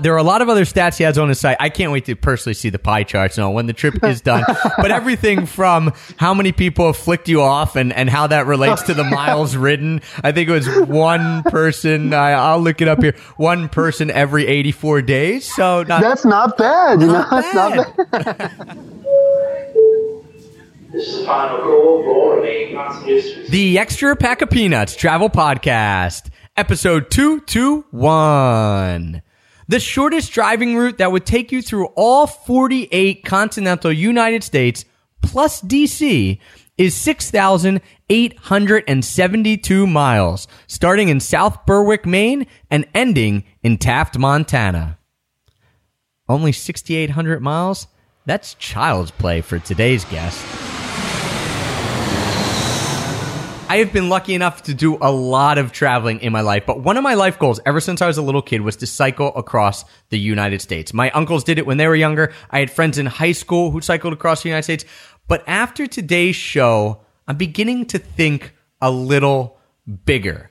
There are a lot of other stats he has on his site. I can't wait to personally see the pie charts when the trip is done. but everything from how many people have flicked you off and, and how that relates to the miles ridden. I think it was one person. I, I'll look it up here. One person every 84 days. So not, That's not bad. You Not know, it's not bad. bad. This is the final call for remaining passengers. the Extra Pack of Peanuts Travel Podcast, episode 221. The shortest driving route that would take you through all 48 continental United States plus DC is 6,872 miles, starting in South Berwick, Maine and ending in Taft, Montana. Only 6,800 miles? That's child's play for today's guest. I have been lucky enough to do a lot of traveling in my life, but one of my life goals ever since I was a little kid was to cycle across the United States. My uncles did it when they were younger. I had friends in high school who cycled across the United States. But after today's show, I'm beginning to think a little bigger.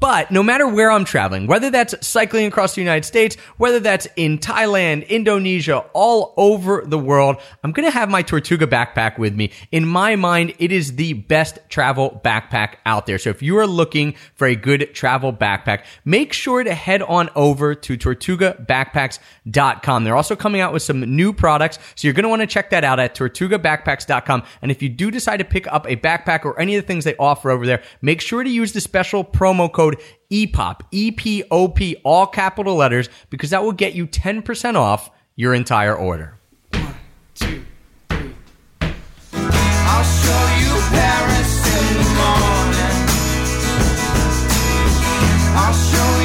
But no matter where I'm traveling, whether that's cycling across the United States, whether that's in Thailand, Indonesia, all over the world, I'm going to have my Tortuga backpack with me. In my mind, it is the best travel backpack out there. So if you are looking for a good travel backpack, make sure to head on over to tortugabackpacks.com. They're also coming out with some new products. So you're going to want to check that out at tortugabackpacks.com. And if you do decide to pick up a backpack or any of the things they offer over there, make sure to use the special promo code E EPOP, E-P-O-P, all capital letters, because that will get you 10% off your entire order. I'll show you Paris in the morning. I'll show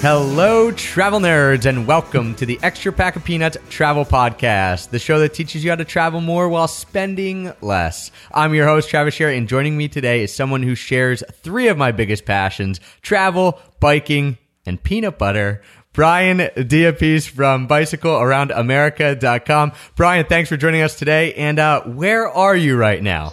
Hello, travel nerds, and welcome to the Extra Pack of Peanuts Travel Podcast, the show that teaches you how to travel more while spending less. I'm your host, Travis Sherry, and joining me today is someone who shares three of my biggest passions travel, biking, and peanut butter. Brian Diapese from BicycleAroundAmerica.com. Brian, thanks for joining us today. And uh, where are you right now?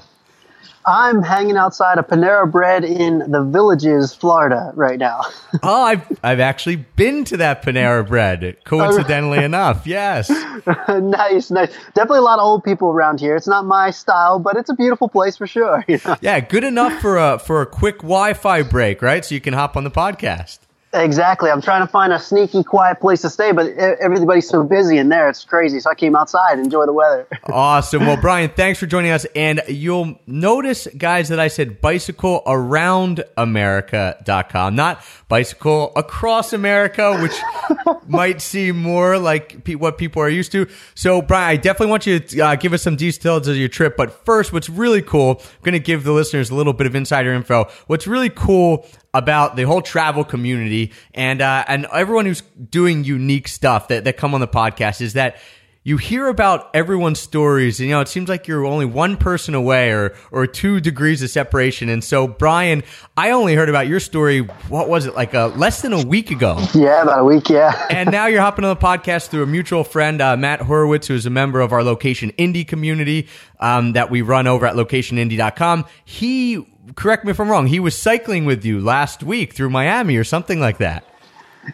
I'm hanging outside of Panera Bread in the Villages, Florida, right now. Oh, I've I've actually been to that Panera Bread. Coincidentally oh, enough, yes. nice, nice. Definitely a lot of old people around here. It's not my style, but it's a beautiful place for sure. you know? Yeah, good enough for a for a quick Wi-Fi break, right? So you can hop on the podcast. Exactly. I'm trying to find a sneaky, quiet place to stay, but everybody's so busy in there. It's crazy. So I came outside, enjoy the weather. Awesome. Well, Brian, thanks for joining us. And you'll notice, guys, that I said bicycle around America.com, not bicycle across America, which might seem more like pe- what people are used to. So, Brian, I definitely want you to uh, give us some details of your trip. But first, what's really cool, I'm going to give the listeners a little bit of insider info. What's really cool about the whole travel community and uh, and everyone who's doing unique stuff that, that come on the podcast is that you hear about everyone's stories and you know it seems like you're only one person away or or two degrees of separation and so brian i only heard about your story what was it like uh, less than a week ago yeah, about a week. Yeah. and now you're hopping on the podcast through a mutual friend, uh, Matt Horowitz, who is a member of our Location Indie community um, that we run over at locationindie.com. He, correct me if I'm wrong, he was cycling with you last week through Miami or something like that.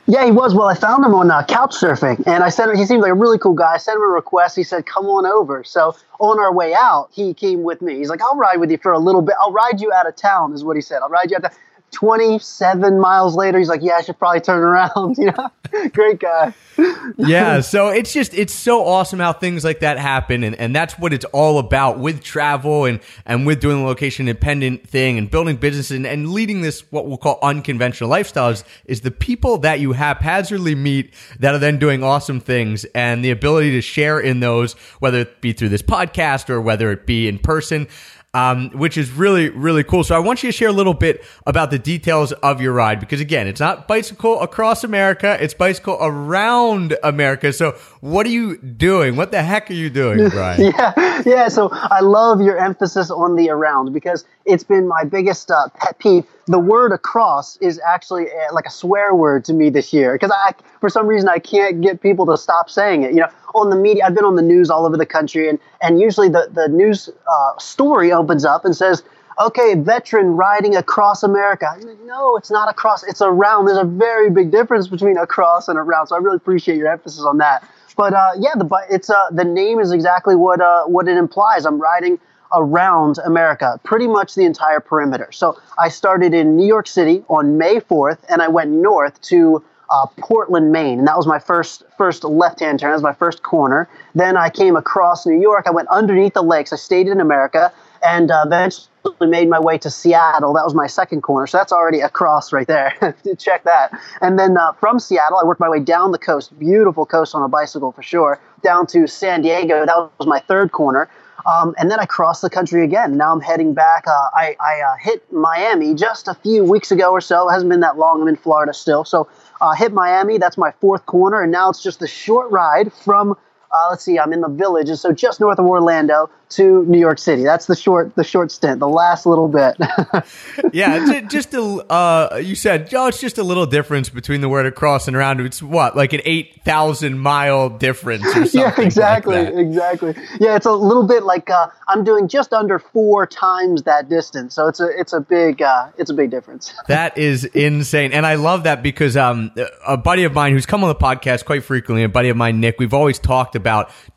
Yeah, he was. Well, I found him on uh, couch surfing, and I sent him. He seemed like a really cool guy. I sent him a request. He said, "Come on over." So on our way out, he came with me. He's like, "I'll ride with you for a little bit. I'll ride you out of town," is what he said. "I'll ride you out of." 27 miles later, he's like, "Yeah, I should probably turn around." You know, great guy. yeah so it's just it's so awesome how things like that happen and, and that's what it's all about with travel and and with doing the location independent thing and building businesses and, and leading this what we'll call unconventional lifestyles is the people that you haphazardly meet that are then doing awesome things and the ability to share in those whether it be through this podcast or whether it be in person um, which is really, really cool. So I want you to share a little bit about the details of your ride because again, it's not bicycle across America, it's bicycle around America. So what are you doing? What the heck are you doing, Brian? yeah, yeah. So I love your emphasis on the around because it's been my biggest uh, pet peeve. The word across is actually uh, like a swear word to me this year because I, for some reason, I can't get people to stop saying it. You know, on the media, I've been on the news all over the country, and and usually the the news uh, story opens up and says. Okay, veteran riding across America. No, it's not across. It's around. There's a very big difference between across and around. So I really appreciate your emphasis on that. But uh, yeah, the it's uh, the name is exactly what uh, what it implies. I'm riding around America, pretty much the entire perimeter. So I started in New York City on May 4th, and I went north to uh, Portland, Maine, and that was my first first left hand turn. That was my first corner. Then I came across New York. I went underneath the lakes. I stayed in America, and uh, eventually made my way to Seattle. That was my second corner, so that's already across right there. Check that. And then uh, from Seattle, I worked my way down the coast, beautiful coast on a bicycle for sure, down to San Diego. That was my third corner. Um, and then I crossed the country again. Now I'm heading back. Uh, I, I uh, hit Miami just a few weeks ago or so. It hasn't been that long. I'm in Florida still. So uh, hit Miami. That's my fourth corner. And now it's just a short ride from uh, let's see, I'm in the village, so just north of Orlando to New York City. That's the short, the short stint, the last little bit. yeah, just a, uh, you said, oh, it's just a little difference between the word across and around. It's what, like an eight thousand mile difference or something? yeah, exactly, like exactly. Yeah, it's a little bit like uh, I'm doing just under four times that distance, so it's a, it's a big, uh, it's a big difference. that is insane, and I love that because um, a buddy of mine who's come on the podcast quite frequently, a buddy of mine, Nick, we've always talked about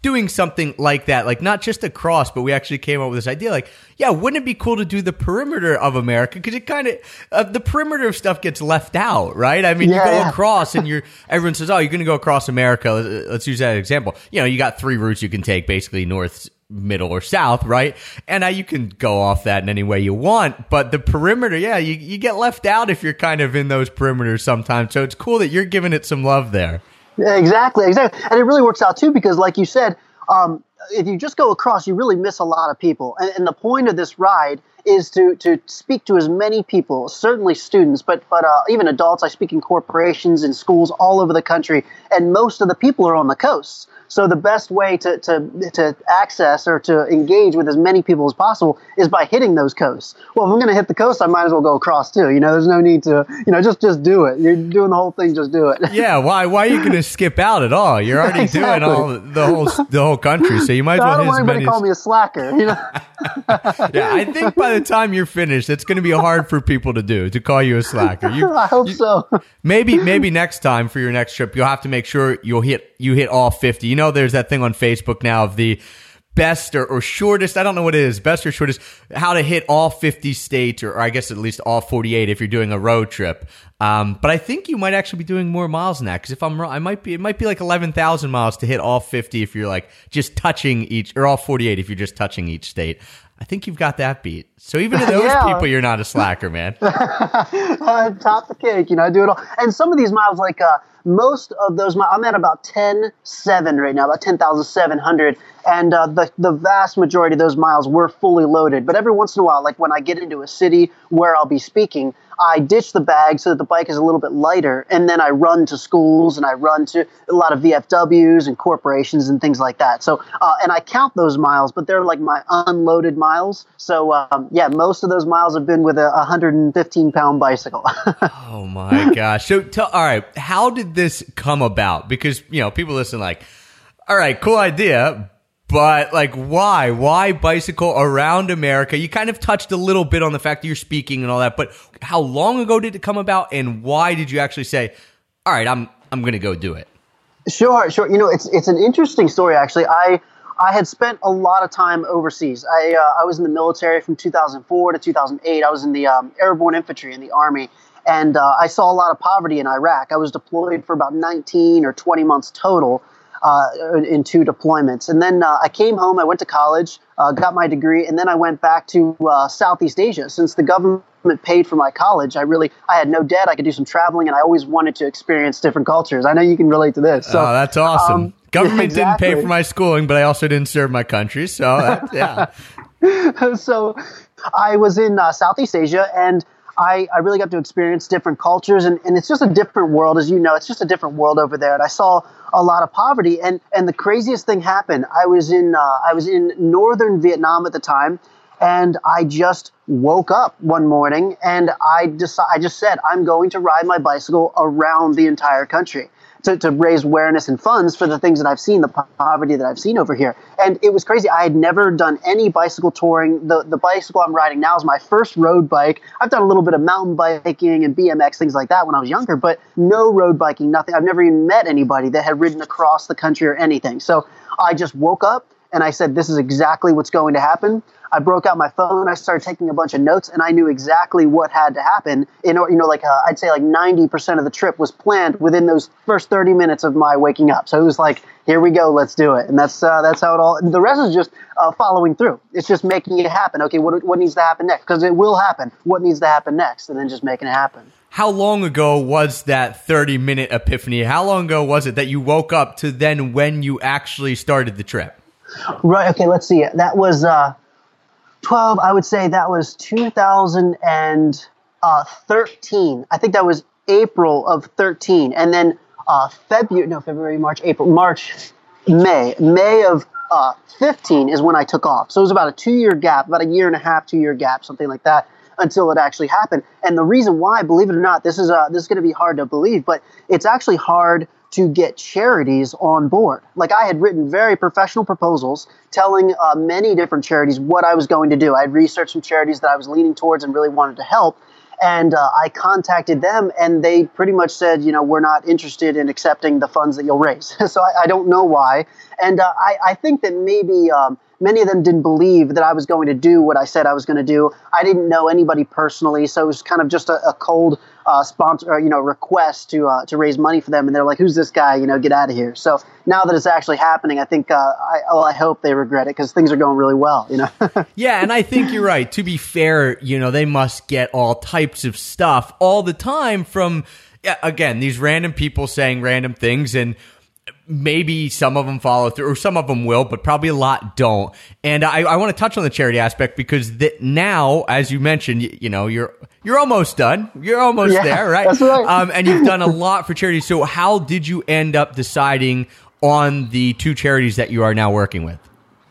doing something like that, like not just across, but we actually came up with this idea, like, yeah, wouldn't it be cool to do the perimeter of America? Because it kind of uh, the perimeter of stuff gets left out, right? I mean, Yeah, you go yeah. across, and you're everyone says, oh, you're going to go across America. Let's- Let's use that example. You know, you got three routes you can take, basically north. Middle or south, right? And now you can go off that in any way you want, but the perimeter, yeah, you, you get left out if you're kind of in those perimeters sometimes. So it's cool that you're giving it some love there. Exactly, exactly. And it really works out too because, like you said, um, if you just go across, you really miss a lot of people. And, and the point of this ride is to to speak to as many people, certainly students, but but uh, even adults. I speak in corporations and schools all over the country, and most of the people are on the coasts. So the best way to, to, to access or to engage with as many people as possible is by hitting those coasts. Well, if I'm going to hit the coast, I might as well go across too. You know, there's no need to, you know, just just do it. You're doing the whole thing, just do it. Yeah, why why are you going to skip out at all? You're already Exactly. doing all the whole the whole country, so you might as I well hit as many. to as- call me a slacker. You know, yeah, I think by the time you're finished, it's going to be hard for people to do to call you a slacker. You, I hope so. maybe maybe next time for your next trip, you'll have to make sure you'll hit you hit all 50. You know, there's that thing on Facebook now of the best or, or shortest. I don't know what it is, best or shortest. How to hit all 50 states, or, or I guess at least all 48 if you're doing a road trip. Um, but I think you might actually be doing more miles than that because if I'm wrong, I might be. It might be like 11,000 miles to hit all 50 if you're like just touching each, or all 48 if you're just touching each state. I think you've got that beat. So even to those Yeah. people, you're not a slacker, man. uh, top the cake, you know, I do it all. And some of these miles, like uh, most of those I'm at about 10,700 right now, about 10,700. And uh, the, the vast majority of those miles were fully loaded. But every once in a while, like when I get into a city where I'll be speaking, I ditch the bag so that the bike is a little bit lighter. And then I run to schools and I run to a lot of VFWs and corporations and things like that. So, uh, and I count those miles, but they're like my unloaded miles. So, um, yeah, most of those miles have been with a 115 pound bicycle. Oh my gosh. So tell all right, how did this come about? Because, you know, people listen like, all right, cool idea, but like why? Why bicycle around America? You kind of touched a little bit on the fact that you're speaking and all that, but how long ago did it come about and why did you actually say, "All right, I'm I'm to go do it." Sure, sure. You know, it's it's an interesting story actually. I I had spent a lot of time overseas. I uh, I was in the military from 2004 to 2008. I was in the um, airborne infantry in the army, and uh, I saw a lot of poverty in Iraq. I was deployed for about 19 or 20 months total. Uh, in two deployments, and then uh, I came home. I went to college, uh, got my degree, and then I went back to uh, Southeast Asia. Since the government paid for my college, I really I had no debt. I could do some traveling, and I always wanted to experience different cultures. I know you can relate to this. So, oh, that's awesome. um, Government didn't pay for my schooling, but I also didn't serve my country, so that, yeah. so I was in uh, Southeast Asia and I, I really got to experience different cultures and, and it's just a different world as you know. It's just a different world over there and i saw a lot of poverty and and the craziest thing happened. I was in uh, i was in northern vietnam at the time and i just woke up one morning and i just i just said i'm going to ride my bicycle around the entire country to, to raise awareness and funds for the things that I've seen, the poverty that I've seen over here. And it was crazy. I had never done any bicycle touring. The, the bicycle I'm riding now is my first road bike. I've done a little bit of mountain biking and BMX, things like that when I was younger, but no road biking, nothing. I've never even met anybody that had ridden across the country or anything. So I just woke up and I said, This is exactly what's going to happen. I broke out my phone. I started taking a bunch of notes, and I knew exactly what had to happen. In you know, like uh, I'd say, like ninety percent of the trip was planned within those first thirty minutes of my waking up. So it was like, here we go, let's do it, and that's uh, that's how it all. The rest is just uh, following through. It's just making it happen. Okay, what what needs to happen next? Because it will happen. What needs to happen next, and then just making it happen. How long ago was that 30 minute epiphany? How long ago was it that you woke up to then when you actually started the trip? Right. Okay. Let's see. That was uh, 12. I would say that was 2013. I think that was April of 13. And then uh, February, no, February, March, April, March, May. May of uh, 15 is when I took off. So it was about a two year gap, about a year and a half, two year gap, something like that. Until it actually happened, and the reason why, believe it or not, this is uh, this is going to be hard to believe, but it's actually hard to get charities on board. Like I had written very professional proposals telling uh, many different charities what I was going to do. I had researched some charities that I was leaning towards and really wanted to help. And uh, I contacted them, and they pretty much said, you know, we're not interested in accepting the funds that you'll raise. so I, I, don't know why. And uh, I, I, think that maybe um, many of them didn't believe that I was going to do what I said I was going to do. I didn't know anybody personally, so it was kind of just a, a cold uh, sponsor, you know, request to uh, to raise money for them, and they're like, "Who's this guy? You know, get out of here." So now that it's actually happening, I think uh, I, well, I hope they regret it because things are going really well. You know. yeah, and I think you're right. To be fair, you know, they must get all types of stuff all the time from. Again, these random people saying random things, and maybe some of them follow through or some of them will but probably a lot don't. And i, I want to touch on the charity aspect because that now as you mentioned you, you, know you're you're almost done. You're almost yeah, there right? that's right. Um, and you've done a lot for charity. So how did you end up deciding on the two charities that you are now working with?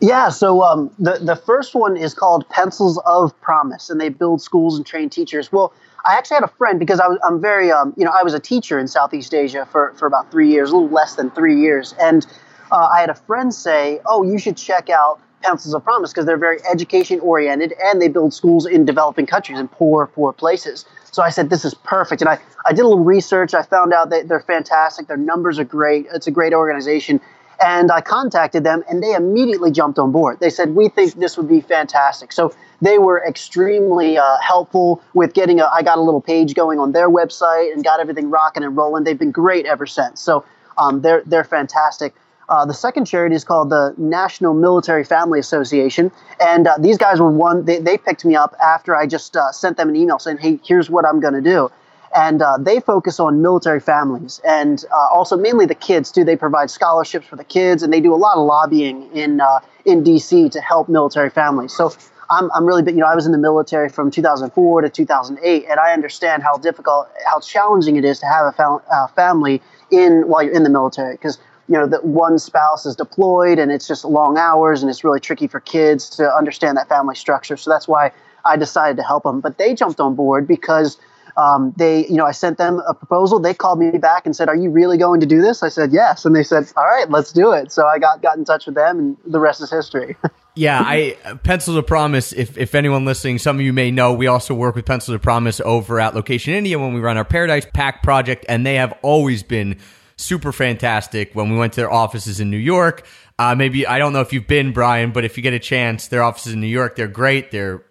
Yeah, so um, the the first one is called Pencils of Promise, and they build schools and train teachers. Well, I actually had a friend because I was I'm very um, you know I was a teacher in Southeast Asia for for about three years, a little less than three years, and uh, I had a friend say, "Oh, you should check out Pencils of Promise because they're very education oriented and they build schools in developing countries and poor poor places." So I said, "This is perfect," and I I did a little research. I found out that they're fantastic. Their numbers are great. It's a great organization. And I contacted them, and they immediately jumped on board. They said, "We think this would be fantastic." So they were extremely uh, helpful with getting a. I got a little page going on their website and got everything rocking and rolling. They've been great ever since. So um, they're they're fantastic. Uh, the second charity is called the National Military Family Association, and uh, these guys were one. They, they picked me up after I just uh, sent them an email saying, "Hey, here's what I'm going to do." And uh, they focus on military families and uh, also mainly the kids too. They provide scholarships for the kids, and they do a lot of lobbying in uh, in DC to help military families. So I'm I'm really. You know, I was in the military from 2004 to 2008, and I understand how difficult, how challenging it is to have a fam- family in while you're in the military because you know that one spouse is deployed and it's just long hours and it's really tricky for kids to understand that family structure so that's why i decided to help them but they jumped on board because um, they, you know, I sent them a proposal. They called me back and said, "Are you really going to do this?" I said, "Yes," and they said, "All right, let's do it." So I got got in touch with them, and the rest is history. yeah, I Pencils of Promise. If if anyone listening, some of you may know, we also work with Pencils of Promise over at Location Indie when we run our Paradise Pack project, and they have always been super fantastic. When we went to their offices in New York, uh, maybe I don't know if you've been, Brian, but if you get a chance, their offices in New York, they're great. They're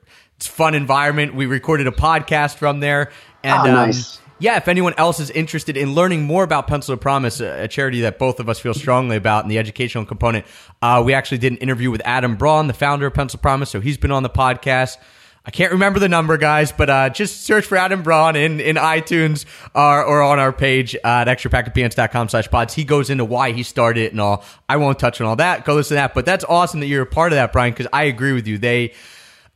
it's fun environment. We recorded a podcast from there, and oh, nice. um, yeah, if anyone else is interested in learning more about Pencil of Promise, a, a charity that both of us feel strongly about, and the educational component, uh, we actually did an interview with Adam Braun, the founder of Pencil Promise. So he's been on the podcast. I can't remember the number, guys, but uh, just search for Adam Braun in, in iTunes or, or on our page uh, at extrapackofpeanuts.com slash pods. He goes into why he started it and all. I won't touch on all that. Go listen to that. But that's awesome that you're a part of that, Brian, because I agree with you. They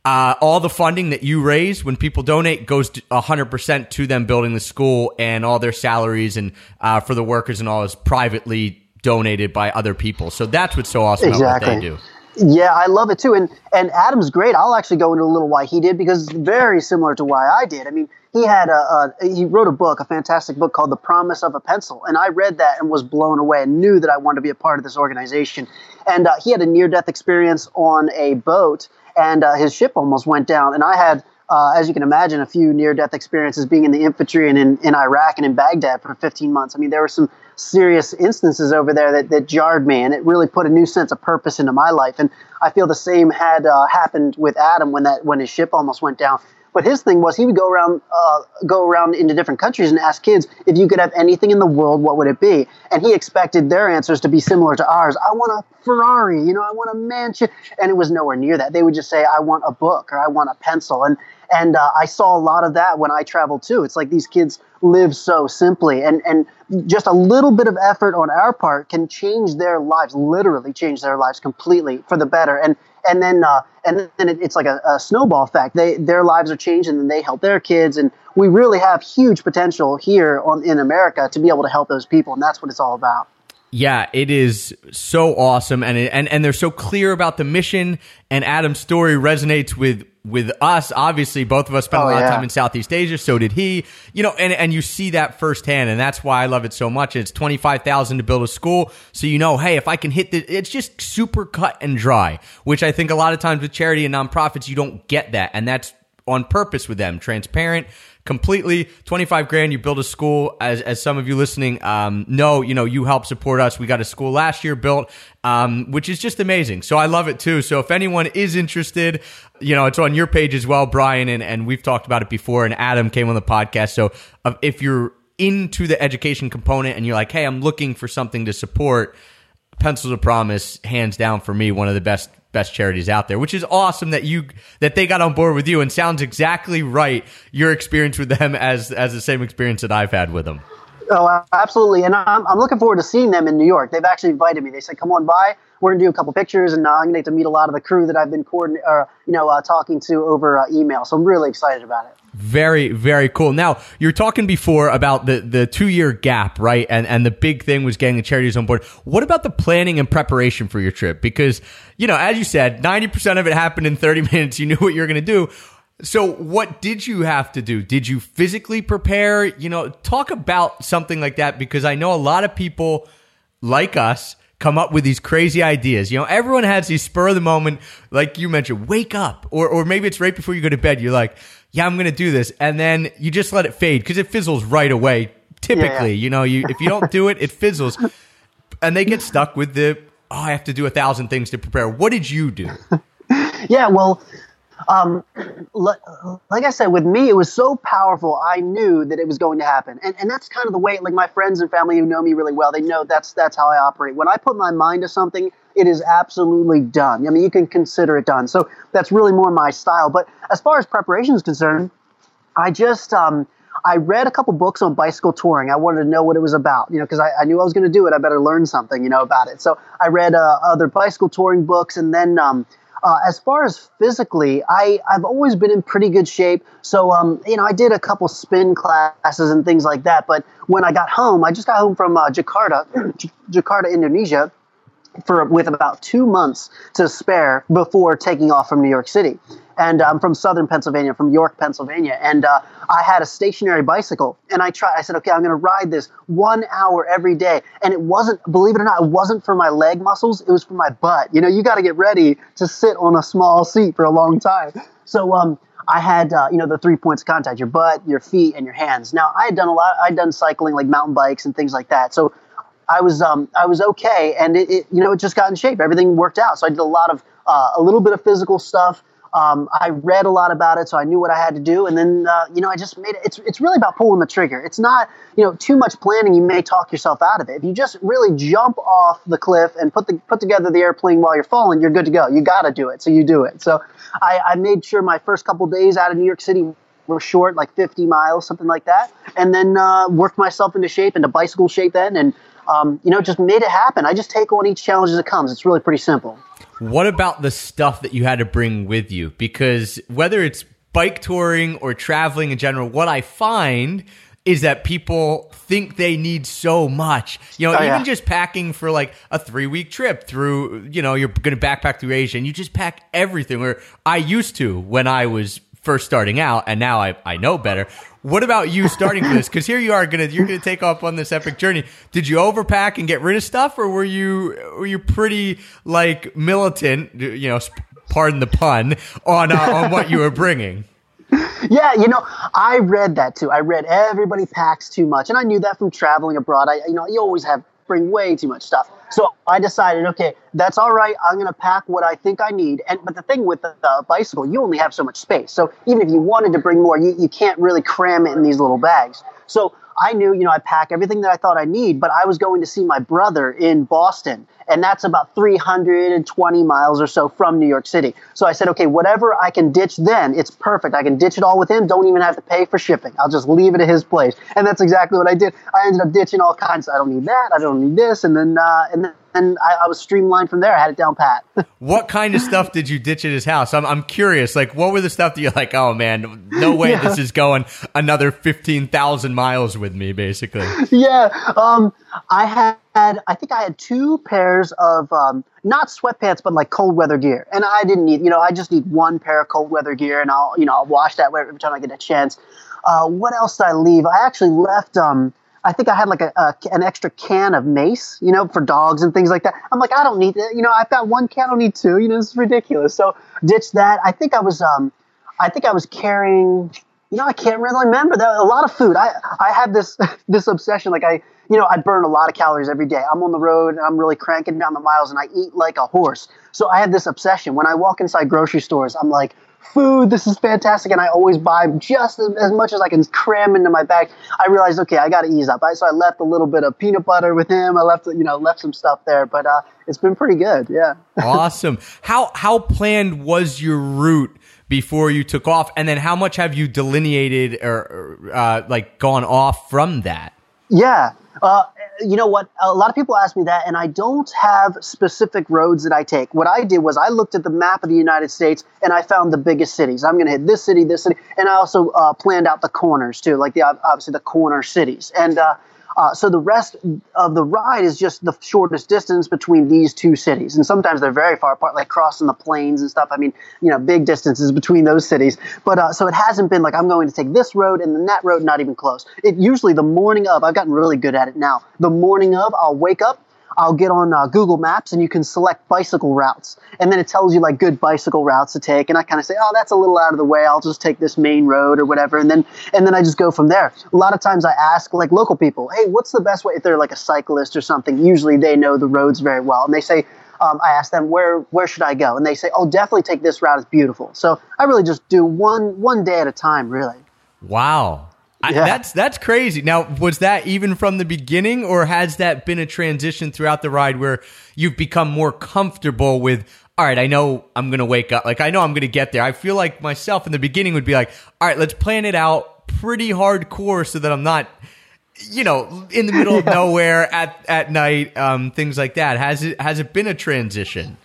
uh, all the funding that you raise when people donate goes to 100% to them building the school and all their salaries and uh, for the workers and all is privately donated by other people. So that's what's so awesome about what they do. Yeah, I love it too. And and Adam's great. I'll actually go into a little why he did because it's very similar to why I did. I mean, he had a, a he wrote a book, a fantastic book called The Promise of a Pencil, and I read that and was blown away and knew that I wanted to be a part of this organization. And uh, he had a near death experience on a boat, and uh, his ship almost went down. And I had uh, as you can imagine, a few near death experiences being in the infantry and in, in Iraq and in Baghdad for 15 months. I mean, there were some serious instances over there that, that jarred me, and it really put a new sense of purpose into my life. And I feel the same had uh, happened with Adam when that when his ship almost went down. But his thing was he would go around, uh, go around into different countries and ask kids if you could have anything in the world, what would it be? And he expected their answers to be similar to ours. I want a Ferrari, you know, I want a mansion, and it was nowhere near that. They would just say, I want a book or I want a pencil, and and uh, I saw a lot of that when I traveled too. It's like these kids live so simply, and and just a little bit of effort on our part can change their lives, literally change their lives completely for the better. And and then uh, and then it, it's like a, a, snowball effect. They their lives are changed, and then they help their kids, and we really have huge potential here on in America to be able to help those people, and that's what it's all about. Yeah, it is so awesome, and it, and and they're so clear about the mission. And Adam's story resonates with with us. Obviously, both of us spent oh, a lot yeah. of time in Southeast Asia. So did he. You know, and and you see that firsthand, and that's why I love it so much. It's twenty five thousand to build a school, so you know, hey, if I can hit the, it's just super cut and dry. Which I think a lot of times with charity and nonprofits, you don't get that, and that's on purpose with them, transparent completely 25 grand you build a school as, as some of you listening um, know you know you help support us. We got a school last year built um, which is just amazing. So i love it too. So if anyone is interested you know it's on your page as well brian and, and we've talked about it before and adam came on the podcast. So uh, if you're into the education component and you're like hey i'm looking for something to support pencils of promise hands down for me one of the best best charities out there, which is awesome that you that they got on board with you and sounds exactly right. Your experience with them as as the same experience that I've had with them. Oh, absolutely, and I'm, I'm looking forward to seeing them in New York. They've actually invited me. They said, "Come on by. We're gonna do a couple pictures, and uh, I'm gonna get to meet a lot of the crew that I've been coordinating, or you know, uh, talking to over uh, email." So I'm really excited about it. Very, very cool. Now, you're talking before about the, the two year gap, right? And, and the big thing was getting the charities on board. What about the planning and preparation for your trip? Because, you know, as you said, 90% of it happened in 30 minutes. You knew what you were going to do. So, what did you have to do? Did you physically prepare? You know, talk about something like that because I know a lot of people like us come up with these crazy ideas. You know, everyone has these spur of the moment, like you mentioned, wake up, or or maybe it's right before you go to bed. You're like, yeah, I'm going to do this. And then you just let it fade because it fizzles right away. Typically, yeah. you know, you if you don't do it, it fizzles. And they get stuck with the, oh, I have to do a thousand things to prepare. What did you do? yeah, well, um, like I said, with me, it was so powerful. I knew that it was going to happen, and and that's kind of the way. Like my friends and family who know me really well, they know that's that's how I operate. When I put my mind to something, it is absolutely done. I mean, you can consider it done. So that's really more my style. But as far as preparation is concerned, I just um, I read a couple books on bicycle touring. I wanted to know what it was about, you know, because I, I, knew I was going to do it. I better learn something, you know, about it. So I read uh, other bicycle touring books, and then um, uh, as far as physically, I, I've always been in pretty good shape. So, um, you know, I did a couple spin classes and things like that. But when I got home, I just got home from uh, Jakarta, Jakarta, Indonesia for with about two months to spare before taking off from New York City. And I'm from southern Pennsylvania, from York, Pennsylvania. And uh, I had a stationary bicycle. And I tried, I said, okay, I'm going to ride this one hour every day. And it wasn't, believe it or not, it wasn't for my leg muscles, it was for my butt. You know, you got to get ready to sit on a small seat for a long time. So, um, I had, uh, you know, the three points of contact: your butt, your feet, and your hands. Now, I had done a lot. I'd done cycling, like mountain bikes and things like that. So I was um, I was okay, and it, it, you know it just got in shape. Everything worked out. So I did a lot of uh, a little bit of physical stuff. Um, I read a lot about it, so I knew what I had to do, and then uh, you know I just made it. It's it's really about pulling the trigger. It's not you know too much planning. You may talk yourself out of it. If you just really jump off the cliff and put the put together the airplane while you're falling, you're good to go. You got to do it, so you do it. So I, I made sure my first couple days out of New York City were short, like 50 miles, something like that, and then uh, worked myself into shape, into bicycle shape then, and um, you know, just made it happen. I just take on each challenge as it comes. It's really pretty simple. What about the stuff that you had to bring with you? Because whether it's bike touring or traveling in general, what I find is that people think they need so much. You know, Oh, even yeah. just packing for like a three week trip through, you know, you're going to backpack through Asia and you just pack everything where I used to when I was first starting out and now I, I know better. What about you starting this? Because here you are gonna you're gonna take off on this epic journey. Did you overpack and get rid of stuff, or were you were you pretty like militant? You know, pardon the pun on uh, on what you were bringing. Yeah, you know, I read that too. I read everybody packs too much, and I knew that from traveling abroad. I, you know, you always have bring way too much stuff. So I decided, okay, that's all right. I'm going to pack what I think I need. And but the thing with the, the bicycle, you only have so much space. So even if you wanted to bring more, you, you can't really cram it in these little bags. So I knew, you know, I pack everything that I thought I need, but I was going to see my brother in Boston, and that's about 320 miles or so from New York City. So I said, okay, whatever I can ditch then, it's perfect. I can ditch it all with him. Don't even have to pay for shipping. I'll just leave it at his place. And that's exactly what I did. I ended up ditching all kinds. I don't need that. I don't need this. And then, uh, and then. And I, I was streamlined from there. I had it down pat. What kind of stuff did you ditch at his house? I'm I'm curious. Like, what were the stuff that you're like, oh man, no way Yeah. this is going another fifteen thousand miles with me, basically. yeah. Um, I had, I think I had two pairs of, um, not sweatpants, but like cold weather gear. And I didn't need, you know, I just need one pair of cold weather gear and I'll, you know, I'll wash that every time I get a chance. Uh, what else did I leave? I actually left, um, I think I had like a, a an extra can of mace, you know, for dogs and things like that. I'm like, I don't need that. You know, I've got one can, I don't need two. You know, this is ridiculous. So ditch that. I think I was, um, I think I was carrying. You know, I can't really remember. There a lot of food. I I had this this obsession. Like I, you know, I burn a lot of calories every day. I'm on the road and I'm really cranking down the miles, and I eat like a horse. So I had this obsession. When I walk inside grocery stores, I'm like, food. This is fantastic, and I always buy just as, as much as I can cram into my bag. I realized, okay, I got to ease up. I, so I left a little bit of peanut butter with him. I left, you know, left some stuff there, but uh, it's been pretty good. Yeah. awesome. How how planned was your route before you took off, and then how much have you delineated or or, uh, like gone off from that? Yeah. Uh, you know what? A lot of people ask me that, and I don't have specific roads that I take. What I did was I looked at the map of the United States and I found the biggest cities. I'm going to hit this city, this city, and I also uh, planned out the corners too, like the obviously the corner cities. And uh, uh, so the rest of the ride is just the shortest distance between these two cities, and sometimes they're very far apart, like crossing the plains and stuff. I mean, you know, big distances between those cities. But uh, so it hasn't been like I'm going to take this road and then that road, not even close. It usually the morning of. I've gotten really good at it now. The morning of, I'll wake up. I'll get on uh, Google Maps and you can select bicycle routes. And then it tells you like good bicycle routes to take. And I kind of say, oh, that's a little out of the way. I'll just take this main road or whatever. And then, and then I just go from there. A lot of times I ask like local people, hey, what's the best way? If they're like a cyclist or something, usually they know the roads very well. And they say, um, I ask them where where should I go, and they say, "Oh, definitely take this route. It's beautiful." So I really just do one one day at a time, really. Wow. I, Yeah. that's that's crazy. Now, was that even from the beginning, or has that been a transition throughout the ride where you've become more comfortable with? All right, I know I'm gonna wake up. Like I know I'm gonna get there. I feel like myself in the beginning would be like, all right, let's plan it out pretty hardcore so that I'm not, you know, in the middle of nowhere at at night, um, things like that. Has it has it been a transition?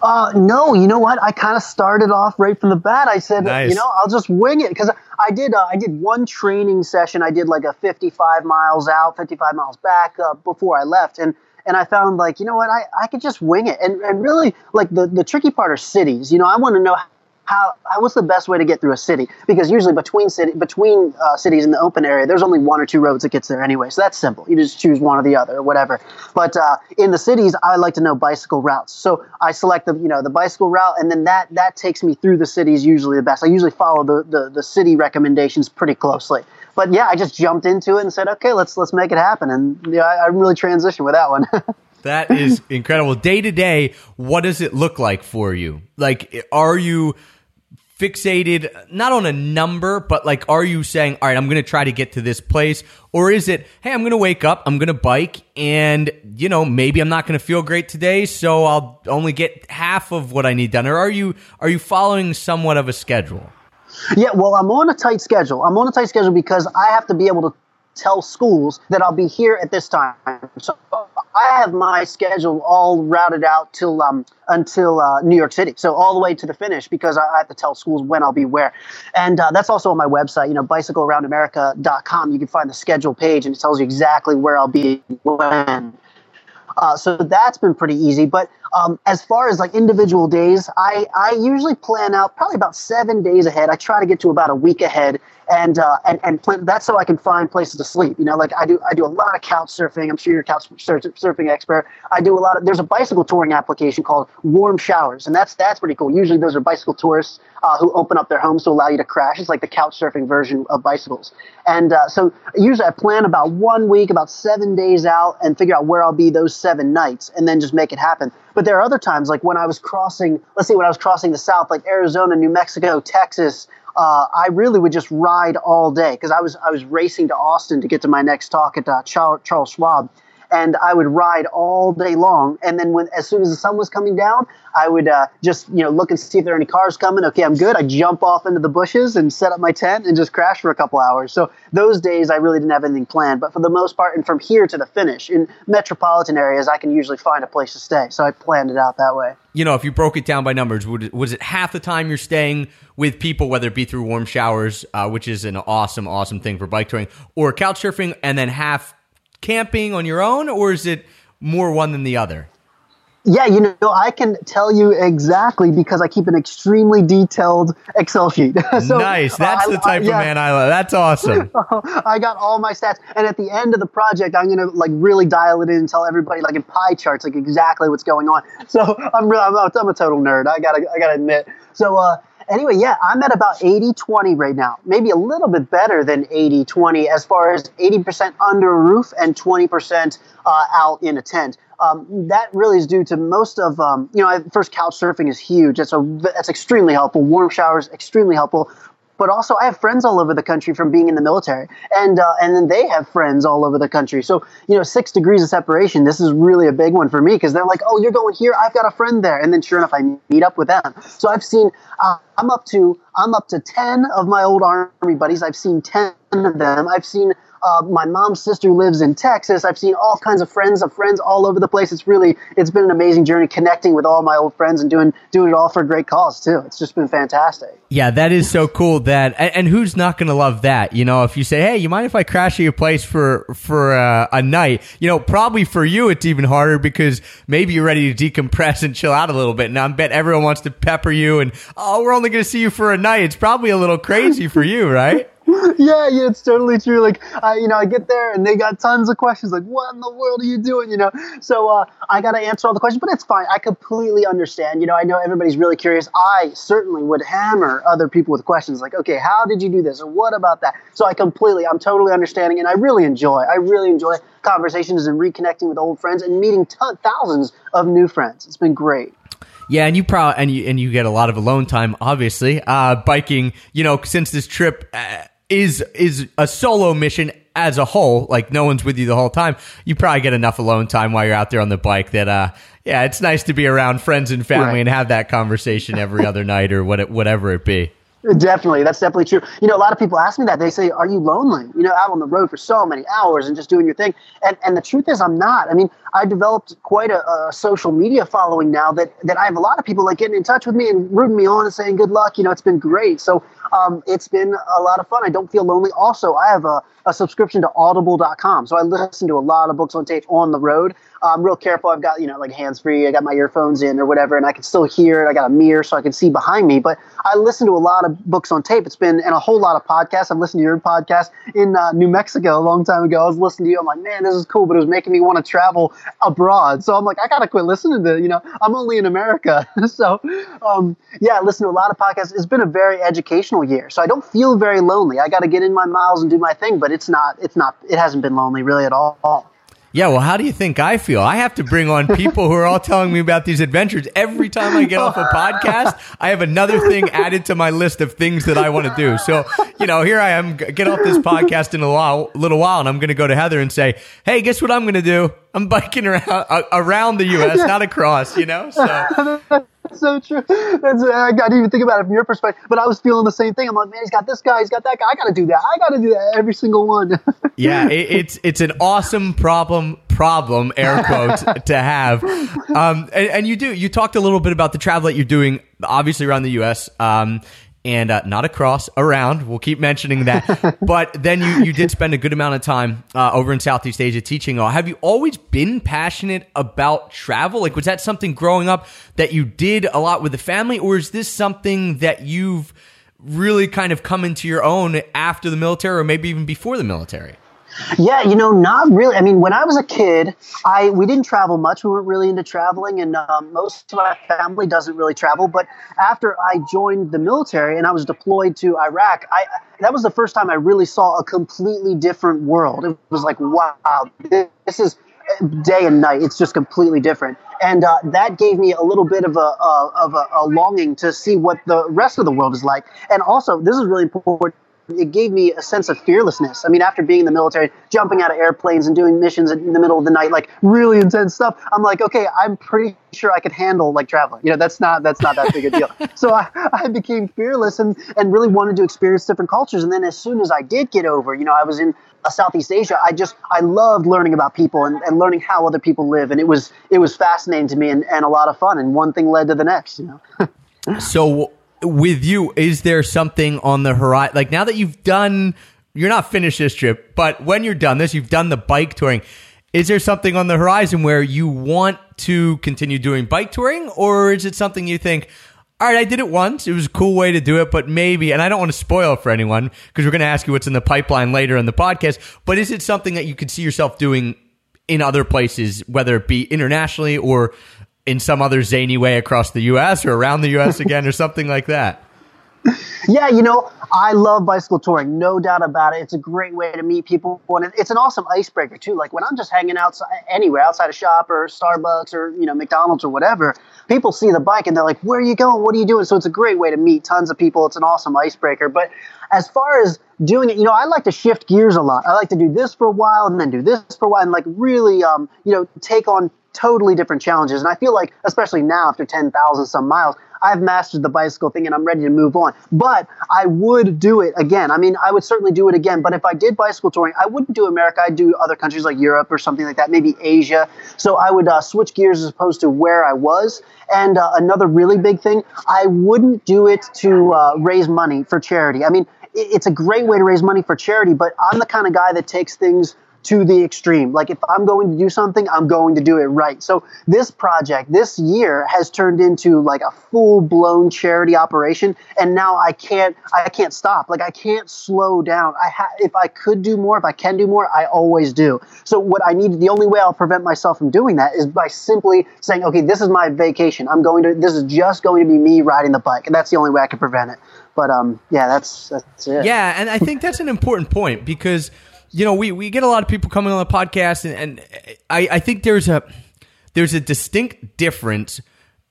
Uh, no, you know what? I kind of started off right from the bat. I said, Nice. you know, I'll just wing it because I did. Uh, I did one training session. I did like a 55 miles out, 55 miles back uh, before I left, and and I found like, you know what? I, I could just wing it. And and really, like the the tricky part are cities. You know, I want to know. How, how what's the best way to get through a city? Because usually between city between uh, cities in the open area, there's only one or two roads that gets there anyway. So that's simple. You just choose one or the other or whatever. But uh, in the cities, I like to know bicycle routes. So I select the you know the bicycle route, and then that that takes me through the cities usually the best. I usually follow the the, the city recommendations pretty closely. But yeah, I just jumped into it and said, okay, let's let's make it happen. And yeah, I, I really transitioned with that one. That is incredible. Day to day, what does it look like for you? Like, are you fixated not on a number, but like, are you saying, all right, I'm going to try to get to this place? Or is it, hey, I'm going to wake up, I'm going to bike, and, you know, maybe I'm not going to feel great today, so I'll only get half of what I need done? Or are you, are you following somewhat of a schedule? Yeah, well, I'm on a tight schedule. I'm on a tight schedule because I have to be able to tell schools that I'll be here at this time. So I have my schedule all routed out till um, until uh, New York City, so all the way to the finish because I, I have to tell schools when I'll be where, and uh, that's also on my website. You know, bicyclearoundamerica.com. You can find the schedule page, and it tells you exactly where I'll be when. Uh, so that's been pretty easy. But um, as far as like individual days, I, I usually plan out probably about seven days ahead. I try to get to about a week ahead, and uh, and and that's so I can find places to sleep. You know, like I do I do a lot of couch surfing. I'm sure you're a couch sur- surfing expert. I do a lot of. There's a bicycle touring application called Warm Showers, and that's that's pretty cool. Usually those are bicycle tourists uh, who open up their homes to allow you to crash. It's like the couch surfing version of bicycles. And uh, so usually I plan about one week, about seven days out, and figure out where I'll be those seven nights, and then just make it happen. But there are other times, like when I was crossing, let's say when I was crossing the South, like Arizona, New Mexico, Texas. Uh, I really would just ride all day because I was I was racing to Austin to get to my next talk at uh, Charles, Charles Schwab, and I would ride all day long. And then when as soon as the sun was coming down, I would uh, just you know look and see if there are any cars coming. Okay, I'm good. I jump off into the bushes and set up my tent and just crash for a couple hours. So those days I really didn't have anything planned. But for the most part, and from here to the finish in metropolitan areas, I can usually find a place to stay. So I planned it out that way. You know, if you broke it down by numbers, would was it half the time you're staying with people, whether it be through warm showers, uh, which is an awesome, awesome thing for bike touring, or couch surfing, and then half camping on your own, or is it more one than the other? Yeah, you know, I can tell you exactly because I keep an extremely detailed Excel sheet. so, nice. That's uh, the type I- yeah. of man I love. That's awesome. I got all my stats, and at the end of the project, I'm gonna like really dial it in and tell everybody like in pie charts like exactly what's going on. So I'm I'm, a- I'm a total nerd. I gotta I gotta admit. So uh, anyway, yeah, I'm at about 80-20 right now. Maybe a little bit better than 80-20 as far as 80% under a roof and 20% uh, out in a tent. Um, that really is due to most of um, you know. First, couch surfing is huge. That's a that's extremely helpful. Warm showers extremely helpful but also I have friends all over the country from being in the military, and uh, and then they have friends all over the country. So you know, six degrees of separation. This is really a big one for me because they're like, "Oh, you're going here. I've got a friend there," and then sure enough, I meet up with them. So I've seen. Uh, I'm up to I'm up to ten of my old army buddies. I've seen ten of them. I've seen. Uh, my mom's sister lives in Texas. I've seen all kinds of friends of friends all over the place. It's really, it's been an amazing journey connecting with all my old friends and doing doing it all for a great cause too. It's just been fantastic. Yeah, that is so cool. That and, and who's not going to love that? You know, if you say, "Hey, you mind if I crash at your place for for uh, a night?" You know, probably for you it's even harder because maybe you're ready to decompress and chill out a little bit. And I bet everyone wants to pepper you and oh, we're only going to see you for a night. It's probably a little crazy for you, right? yeah, yeah, it's totally true. Like, I, you know, I get there and they got tons of questions. Like, what in the world are you doing? You know, so uh, I got to answer all the questions, but it's fine. I completely understand. You know, I know everybody's really curious. I certainly would hammer other people with questions like, okay, how did you do this, or what about that? So I completely, I'm totally understanding, and I really enjoy. I really enjoy conversations and reconnecting with old friends and meeting ton thousands of new friends. It's been great. Yeah, and you probably and you and you get a lot of alone time, obviously. Uh, biking, you know, since this trip uh, is is a solo mission as a whole, like no one's with you the whole time. You probably get enough alone time while you're out there on the bike that, uh, yeah, it's nice to be around friends and family Right. and have that conversation every other night or what it, whatever it be. Definitely, that's definitely true. You know, a lot of people ask me that. They say, "Are you lonely?" You know, out on the road for so many hours and just doing your thing. And and the truth is, I'm not. I mean, I developed quite a, a social media following now that that I have a lot of people like getting in touch with me and rooting me on and saying good luck. You know, it's been great. So um, it's been a lot of fun. I don't feel lonely. Also, I have a, a subscription to Audible.com, so I listen to a lot of books on tape on the road. I'm real careful. I've got you know like hands free. I got my earphones in or whatever, and I can still hear it. I got a mirror so I can see behind me. But I listen to a lot of books on tape. It's been and a whole lot of podcasts. I've listened to your podcast in uh, New Mexico a long time ago. I was listening to you. I'm like, man, this is cool, but it was making me want to travel abroad. So I'm like, I gotta quit listening to. You know, I'm only in America. so um, yeah, I listen to a lot of podcasts. It's been a very educational year, so I don't feel very lonely. I got to get in my miles and do my thing, but it's not. It's not. It hasn't been lonely really at all. Yeah, well, how do you think I feel? I have to bring on people who are all telling me about these adventures. Every time I get off a podcast, I have another thing added to my list of things that I want to do. So, you know, here I am, get off this podcast in a little while, and I'm going to go to Heather and say, "Hey, guess what I'm going to do? I'm biking around uh, around the U.S., not across." You know, so That's so true. That's I didn't even think about it from your perspective, but I was feeling the same thing. I'm like, man, he's got this guy, he's got that guy. I got to do that. I got to do that. Every single one. yeah, it, it's it's an awesome problem problem air quotes to have. Um, and, and you do you talked a little bit about the travel that you're doing, obviously around the U.S. Um, and uh, not across, around. We'll keep mentioning that. but then you, you did spend a good amount of time uh, over in Southeast Asia teaching. Have you always been passionate about travel? Like, was that something growing up that you did a lot with the family, or is this something that you've really kind of come into your own after the military, or maybe even before the military? Yeah, you know, not really. I mean, when I was a kid, I we didn't travel much. We weren't really into traveling, and um, most of my family doesn't really travel. But after I joined the military and I was deployed to Iraq, I that was the first time I really saw a completely different world. It was like, wow, this is day and night. It's just completely different, and uh, that gave me a little bit of a, a of a, a longing to see what the rest of the world is like. And also, this is really important it gave me a sense of fearlessness. I mean, after being in the military, jumping out of airplanes and doing missions in the middle of the night, like really intense stuff, I'm like, okay, I'm pretty sure I could handle like traveling. You know, that's not that's not that big a deal. so I, I became fearless and and really wanted to experience different cultures. And then as soon as I did get over, you know, I was in uh, Southeast Asia. I just I loved learning about people and, and learning how other people live, and it was it was fascinating to me and, and a lot of fun. And one thing led to the next. You know. so with you, is there something on the horizon? Like now that you've done, you're not finished this trip, but when you're done this, you've done the bike touring. Is there something on the horizon where you want to continue doing bike touring, or is it something you think, all right, I did it once. It was a cool way to do it, but maybe, and I don't want to spoil for anyone because we're going to ask you what's in the pipeline later in the podcast, but is it something that you could see yourself doing in other places, whether it be internationally or in some other zany way across the U.S. or around the U.S. again or something like that. Yeah, you know, I love bicycle touring, no doubt about it. It's a great way to meet people, and it's an awesome icebreaker too. Like when I'm just hanging outside anywhere, outside a shop or Starbucks or you know McDonald's or whatever, people see the bike and they're like, "Where are you going? What are you doing?" So it's a great way to meet tons of people. It's an awesome icebreaker. But as far as doing it, you know, I like to shift gears a lot. I like to do this for a while and then do this for a while, and like really, um, you know, take on totally different challenges. And I feel like, especially now after 10,000 some miles, I've mastered the bicycle thing and I'm ready to move on. But I would do it again. I mean, I would certainly do it again. But if I did bicycle touring, I wouldn't do America. I'd do other countries like Europe or something like that, maybe Asia. So I would uh, switch gears as opposed to where I was. And uh, another really big thing, I wouldn't do it to uh, raise money for charity. I mean, it's a great way to raise money for charity, but I'm the kind of guy that takes things to the extreme. Like if I'm going to do something, I'm going to do it right. So this project this year has turned into like a full blown charity operation, and now I can't I can't stop. Like I can't slow down. I ha- if I could do more, if I can do more, I always do. So what I need, the only way I'll prevent myself from doing that is by simply saying, okay, this is my vacation. I'm going to. This is just going to be me riding the bike, and that's the only way I can prevent it. But um, yeah, that's that's it. Yeah, and I think that's an important point because you know, we, we get a lot of people coming on the podcast, and, and I, I think there's a there's a distinct difference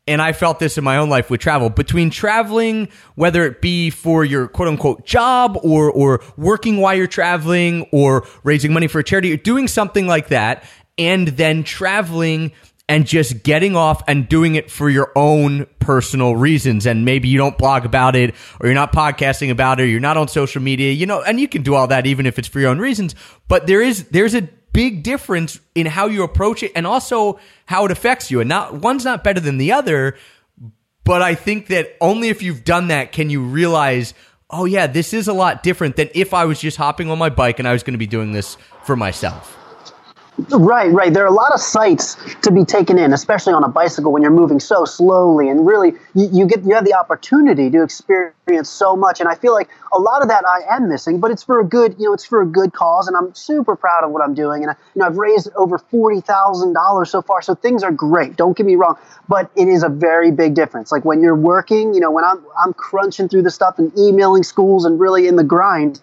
and I felt this in my own life with travel between traveling, whether it be for your quote unquote job or, or working while you're traveling or raising money for a charity or doing something like that, and then traveling and just getting off and doing it for your own personal reasons. And maybe you don't blog about it or you're not podcasting about it or you're not on social media, you know, and you can do all that even if it's for your own reasons. But there is, there's a big difference in how you approach it and also how it affects you. And not, one's not better than the other. But I think that only if you've done that can you realize, oh yeah, this is a lot different than if I was just hopping on my bike and I was going to be doing this for myself. Right, right. There are a lot of sights to be taken in, especially on a bicycle when you're moving so slowly, and really you, you, get you have the opportunity to experience so much. And I feel like a lot of that I am missing, but it's for a good, you know, it's for a good cause, and I'm super proud of what I'm doing. And I, you know, I've raised over forty thousand dollars so far, so things are great. Don't get me wrong, but it is a very big difference. Like when you're working, you know, when I'm I'm crunching through the stuff and emailing schools and really in the grind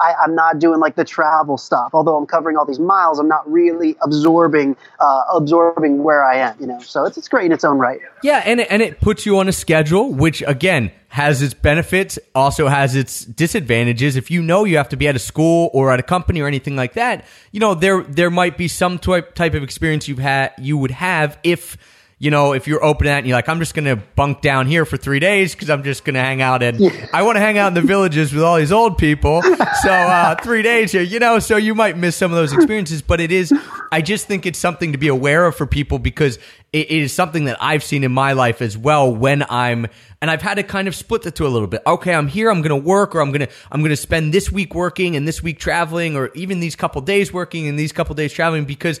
I, am not doing like the travel stuff. Although I'm covering all these miles, I'm not really absorbing uh, absorbing where I am. You know, so it's it's great in its own right. Yeah, and it, and it puts you on a schedule, which again has its benefits, also has its disadvantages. If you know you have to be at a school or at a company or anything like that, you know there there might be some type type of experience you've had you would have if you know, if you're open at and you're like, I'm just going to bunk down here for three days because I'm just going to hang out and I want to hang out in the villages with all these old people. So uh, three days here, you know, so you might miss some of those experiences. But it is, I just think it's something to be aware of for people because it, it is something that I've seen in my life as well when I'm, and I've had to kind of split the two a little bit. Okay, I'm here, I'm going to work, or I'm going to, I'm going to spend this week working and this week traveling, or even these couple days working and these couple days traveling because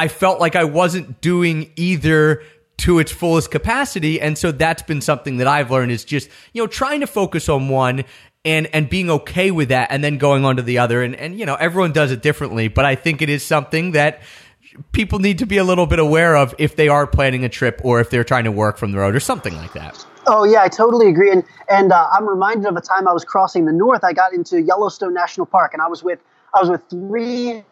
I felt like I wasn't doing either to its fullest capacity. And so that's been something that I've learned is just, you know, trying to focus on one and and being okay with that and then going on to the other. And and you know, everyone does it differently, but I think it is something that people need to be a little bit aware of if they are planning a trip or if they're trying to work from the road or something like that. Oh yeah, I totally agree. And and uh, I'm reminded of a time I was crossing the north. I got into Yellowstone National Park, and I was with I was with three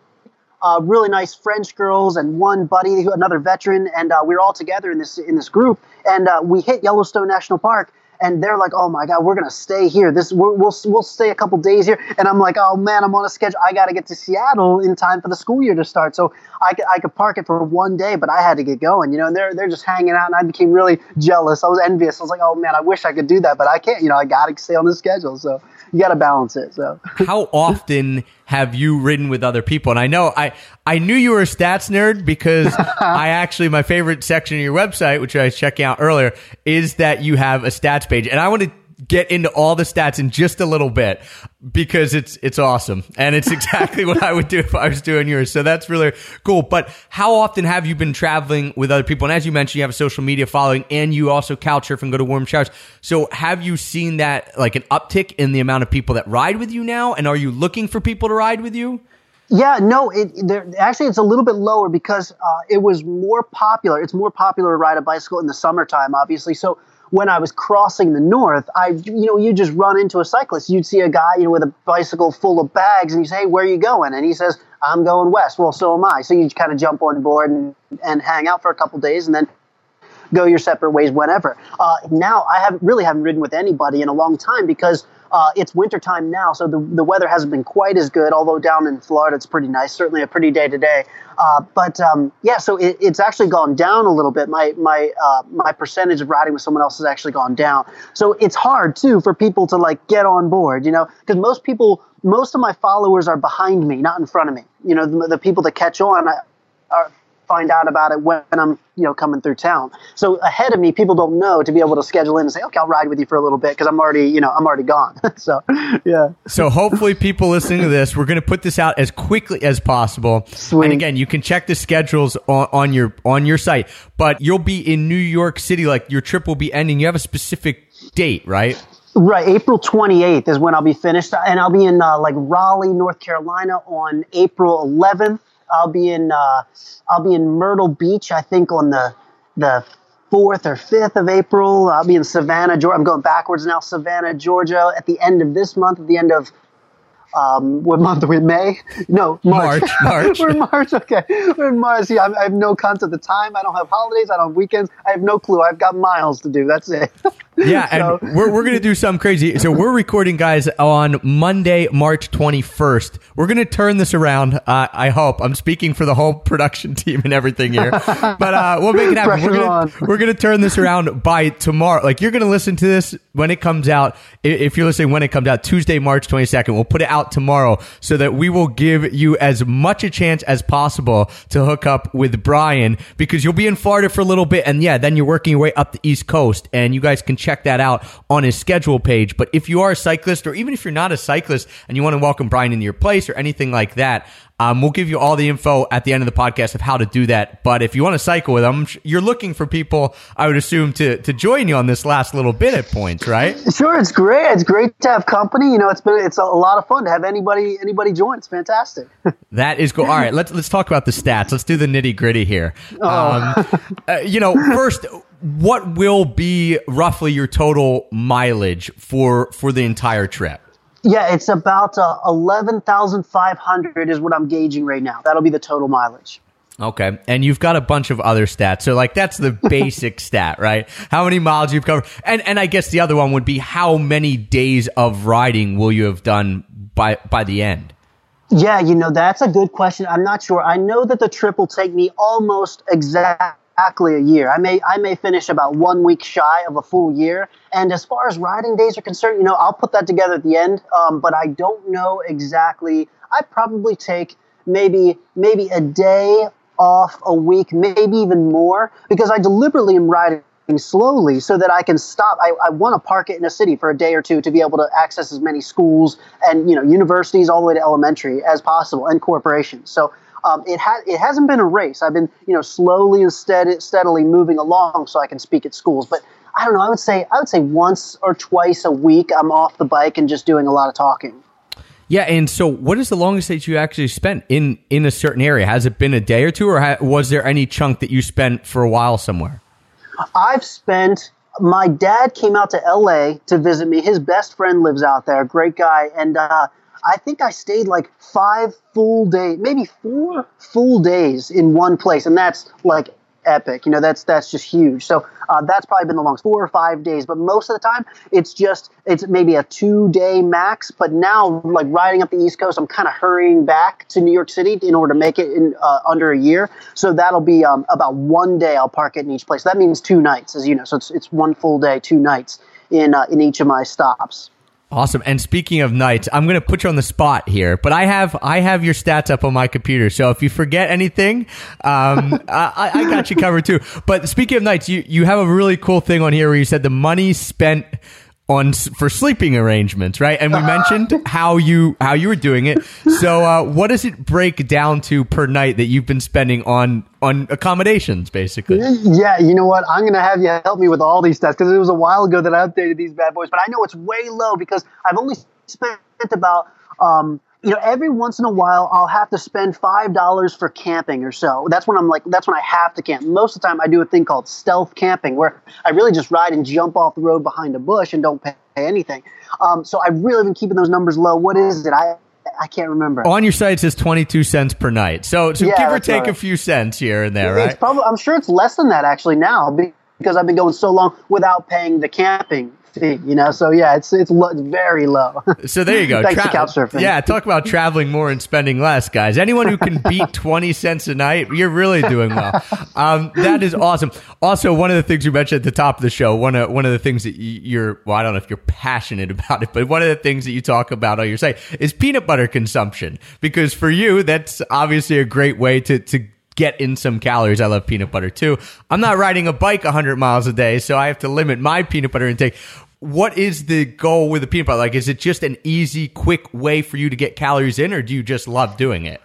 uh, really nice French girls and one buddy, another veteran, and uh, we were all together in this in this group. And uh, we hit Yellowstone National Park, and they're like, "Oh my God, we're gonna stay here. This we're, we'll we'll stay a couple days here." And I'm like, "Oh man, I'm on a schedule. I got to get to Seattle in time for the school year to start. So I could I could park it for one day, but I had to get going. You know, and they're they're just hanging out, and I became really jealous. I was envious. I was like, "Oh man, I wish I could do that, but I can't. You know, I got to stay on the schedule. So you got to balance it. So How often have you ridden with other people? And I know I I knew you were a stats nerd because I actually my favorite section of your website, which I was checking out earlier, is that you have a stats page, and I want to get into all the stats in just a little bit because it's it's awesome and it's exactly what I would do if I was doing yours. So that's really cool. But how often have you been traveling with other people? And as you mentioned, you have a social media following and you also couch surf and go to warm showers. So have you seen that like an uptick in the amount of people that ride with you now? And are you looking for people to ride with you? Yeah, no, it there, actually it's a little bit lower because uh, it was more popular. It's more popular to ride a bicycle in the summertime, obviously. So when I was crossing the north, I you know you just run into a cyclist. You'd see a guy you know with a bicycle full of bags, and you say, "Hey, where are you going?" And he says, "I'm going west." Well, so am I. So you kind of jump on board and and hang out for a couple days, and then go your separate ways whenever. Uh, now I haven't really haven't ridden with anybody in a long time because uh, it's wintertime now, so the, the weather hasn't been quite as good. Although down in Florida it's pretty nice, certainly a pretty day today. Uh, but um, yeah, so it, it's actually gone down a little bit. My my uh, my percentage of riding with someone else has actually gone down. So it's hard too for people to like get on board, you know, because most people, most of my followers are behind me, not in front of me. You know, the, the people that catch on are find out about it when I'm, you know, coming through town. So ahead of me, people don't know to be able to schedule in and say, okay, I'll ride with you for a little bit because I'm already, you know, I'm already gone. so, yeah. So hopefully people listening to this, we're going to put this out as quickly as possible. Sweet. And again, you can check the schedules on, on your on your site, but you'll be in New York City. Like your trip will be ending. You have a specific date, right? Right, April 28th is when I'll be finished, and I'll be in uh, like Raleigh, North Carolina on April 11th. I'll be in uh, I'll be in Myrtle Beach, I think on the the fourth or fifth of April. I'll be in Savannah, Georgia. I'm going backwards now. Savannah, Georgia, at the end of this month, at the end of um, what month are we? May? No, March. March, March. We're in March. Okay, we're in March. Yeah, I, I have no concept of the time. I don't have holidays. I don't have weekends. I have no clue. I've got miles to do. That's it. Yeah, So- and we're, we're going to do something crazy. So we're recording, guys, on Monday, March 21st. We're going to turn this around. Uh, I hope. I'm speaking for the whole production team and everything here. But uh, we'll make it happen. We're gonna, we're going to turn this around by tomorrow. Like, you're going to listen to this when it comes out. If you're listening when it comes out, Tuesday, March 22nd, we'll put it out tomorrow so that we will give you as much a chance as possible to hook up with Brian because you'll be in Florida for a little bit. And yeah, then you're working your way up the East Coast and you guys can check that out on his schedule page. But if you are a cyclist or even if you're not a cyclist and you want to welcome Brian into your place or anything like that, um, we'll give you all the info at the end of the podcast of how to do that. But if you want to cycle with them, you're looking for people, I would assume, to, to join you on this last little bit at points, right? Sure, it's great. It's great to have company. You know, it's been it's a, a lot of fun to have anybody anybody join. It's fantastic. That is cool. All right, let's let's talk about the stats. Let's do the nitty gritty here. Oh. Um, uh, you know, first, what will be roughly your total mileage for for the entire trip? yeah, it's about uh, eleven thousand five hundred is what I'm gauging right now. That'll be the total mileage. Okay, and you've got a bunch of other stats. So, like, that's the basic stat, right? How many miles you've covered, and and I guess the other one would be how many days of riding will you have done by by the end? Yeah, you know, that's a good question. I'm not sure. I know that the trip will take me almost exactly exactly a year. I may I may finish about one week shy of a full year. And as far as riding days are concerned, you know, I'll put that together at the end. Um, but I don't know exactly. I probably take maybe maybe a day off a week, maybe even more, because I deliberately am riding slowly so that I can stop. I, I want to park it in a city for a day or two to be able to access as many schools and you know universities all the way to elementary as possible and corporations. So um, it has it hasn't been a race. I've been you know slowly and steady, steadily moving along so I can speak at schools. But I don't know. I would say I would say once or twice a week I'm off the bike and just doing a lot of talking. Yeah, and so what is the longest that you actually spent in in a certain area? Has it been a day or two, or ha- was there any chunk that you spent for a while somewhere? I've spent. My dad came out to L.A. to visit me. His best friend lives out there, great guy, and uh, I think I stayed like five full days, maybe four full days in one place, and that's like epic. You know, that's that's just huge. So uh, that's probably been the longest, four or five days. But most of the time, it's just it's maybe a two day max. But now, like riding up the East Coast, I'm kind of hurrying back to New York City in order to make it in uh, under a year. So that'll be um, about one day. I'll park it in each place. That means two nights, as you know. So it's it's one full day, two nights in uh, in each of my stops. Awesome. And speaking of nights, I'm going to put you on the spot here, but I have I have your stats up on my computer. So if you forget anything, um, I, I got you covered too. But speaking of nights, you you have a really cool thing on here where you said the money spent on for sleeping arrangements, right? And we mentioned how you how you were doing it. So uh, what does it break down to per night that you've been spending on on accommodations, basically? Yeah, you know what? I'm going to have you help me with all these stats because it was a while ago that I updated these bad boys, but I know it's way low because I've only spent about, um, you know, every once in a while I'll have to spend five dollars for camping or so. That's when I'm like, that's when I have to camp. Most of the time, I do a thing called stealth camping where I really just ride and jump off the road behind a bush and don't pay anything. Um, so I've really been keeping those numbers low. What is it? I I can't remember. On your site it says 22 cents per night. So, so Yeah, give or take right. a few cents here and there, It's right? probably, I'm sure it's less than that actually now because I've been going so long without paying the camping fee. You know, so yeah, it's it's, lo- very low. So there you go. Thanks to Couchsurfing. Yeah, talk about traveling more and spending less, guys. Anyone who can beat 20 cents a night, you're really doing well. Um, that is awesome. Also, one of the things you mentioned at the top of the show, one of, one of the things that you- you're, well, I don't know if you're passionate about it, but one of the things that you talk about on your site is peanut butter consumption. Because for you, that's obviously a great way to, to get in some calories. I love peanut butter too. I'm not riding a bike 100 miles a day, so I have to limit my peanut butter intake. What is the goal with the peanut butter? Like, is it just an easy, quick way for you to get calories in, or do you just love doing it?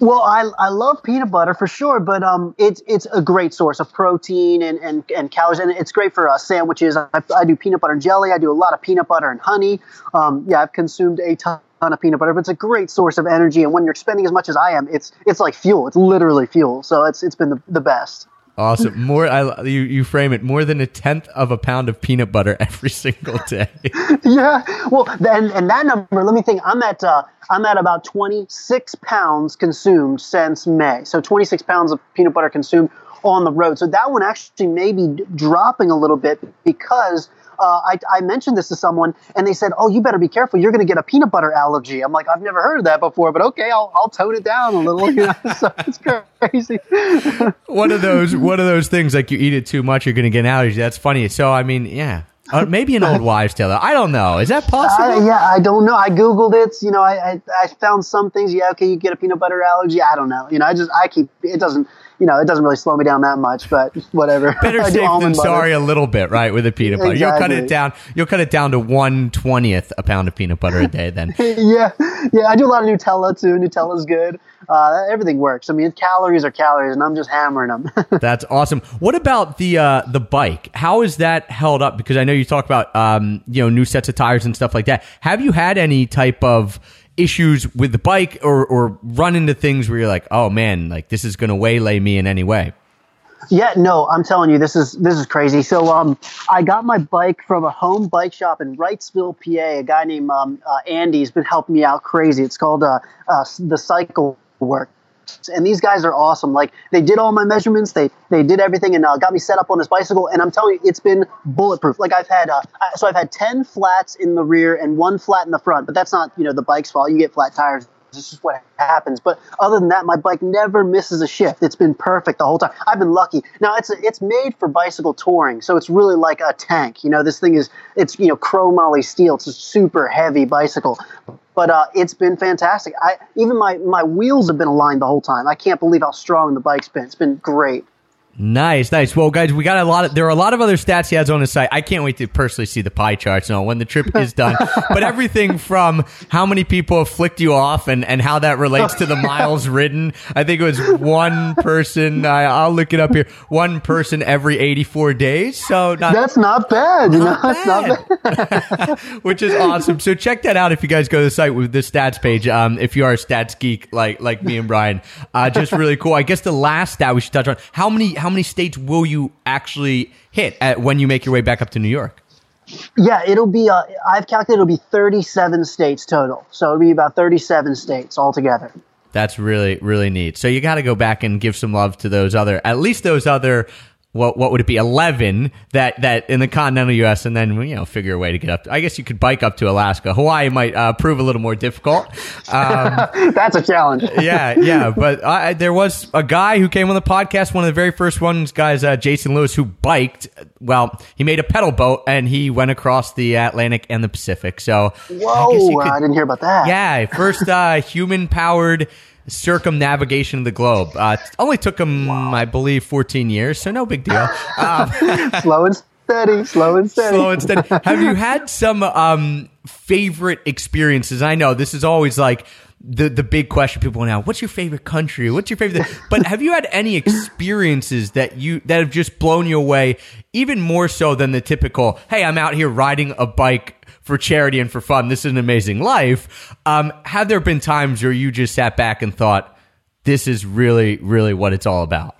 Well, I, I love peanut butter for sure, but um, it's it's a great source of protein and, and, and calories, and it's great for uh, sandwiches. I, I do peanut butter and jelly. I do a lot of peanut butter and honey. Um, yeah, I've consumed a ton of peanut butter, but it's a great source of energy. And when you're spending as much as I am, it's it's like fuel. It's literally fuel. So it's it's been the, the best. Awesome. More, I, you, you frame it more than a tenth of a pound of peanut butter every single day. yeah. Well, and and that number. Let me think. I'm at uh, I'm at about 26 pounds consumed since May. So 26 pounds of peanut butter consumed on the road. So that one actually may be dropping a little bit because. Uh, I, I mentioned this to someone and they said, "Oh, you better be careful. You're going to get a peanut butter allergy." I'm like, "I've never heard of that before, but okay, I'll, I'll tone it down a little." You know? so it's crazy. one of those, one of those things like you eat it too much, you're going to get an allergy. That's funny. So, I mean, yeah, uh, maybe an old wives' tale. I don't know. Is that possible? I, yeah, I don't know. I googled it. You know, I, I I found some things. Yeah, okay, you get a peanut butter allergy. I don't know. You know, I just I keep it doesn't. You know, it doesn't really slow me down that much, but whatever. Better safe than butter. sorry a little bit, right? With a peanut butter, you'll cut it down. You'll cut it down to one twentieth a pound of peanut butter a day. Then yeah, yeah. I do a lot of Nutella too. Nutella's good. Uh, everything works. I mean, calories are calories, and I'm just hammering them. That's awesome. What about the uh, the bike? How is that held up? Because I know you talk about um, you know new sets of tires and stuff like that. Have you had any type of issues with the bike or or run into things where you're like, oh man, like this is going to waylay me in any way? Yeah, no, I'm telling you, this is this is crazy. So, um, I got my bike from a home bike shop in Wrightsville, PA. A guy named um, uh, Andy's been helping me out crazy. It's called uh, uh, the Cycle Work. And these guys are awesome. Like they did all my measurements, they they did everything, and uh, got me set up on this bicycle. And I'm telling you, it's been bulletproof. Like I've had, uh, so I've had ten flats in the rear and one flat in the front. But that's not you know the bike's fault. You get flat tires This is what happens. But other than that, my bike never misses a shift. It's been perfect the whole time. I've been lucky. Now it's it's made for bicycle touring, so it's really like a tank. You know, this thing is it's you know chromoly steel. It's a super heavy bicycle. But uh, it's been fantastic. I even my my wheels have been aligned the whole time. I can't believe how strong the bike's been. It's been great. Nice, nice. Well, guys, we got a lot of there are a lot of other stats he has on his site. I can't wait to personally see the pie charts now when the trip is done. but everything from how many people have flicked you off and, and how that relates to the miles ridden. I think it was one person. I, I'll look it up here. One person every eighty four days. So not, That's not bad. You know, not that's not bad. bad. which is awesome. So check that out if you guys go to the site with the stats page. Um, if you are a stats geek like like me and Brian, uh, just really cool. I guess the last stat we should touch on: how many how many states will you actually hit at when you make your way back up to New York? Yeah, it'll be. Uh, I've calculated it'll be 37 states total. So it'll be about 37 states altogether. That's really really neat. So you got to go back and give some love to those other, at least those other. What what would it be? Eleven that that in the continental U.S. and then you know figure a way to get up. to, I guess you could bike up to Alaska. Hawaii might uh, prove a little more difficult. Um, That's a challenge. yeah, yeah. But I, there was a guy who came on the podcast, one of the very first ones, guys, uh, Jason Lewis, who biked. Well, he made a pedal boat and he went across the Atlantic and the Pacific. So, I guess Whoa, I, could- didn't hear about that. yeah, first uh, human powered circumnavigation of the globe. Uh, it only took him, I believe, 14 years, so no big deal. Um, slow and steady, slow and steady. slow and steady. Have you had some um, favorite experiences? I know this is always like the the big question people now. What's your favorite country? What's your favorite? but have you had any experiences that you that have just blown you away, even more so than the typical? Hey, I'm out here riding a bike for charity and for fun. This is an amazing life. Um, have there been times where you just sat back and thought, this is really, really what it's all about?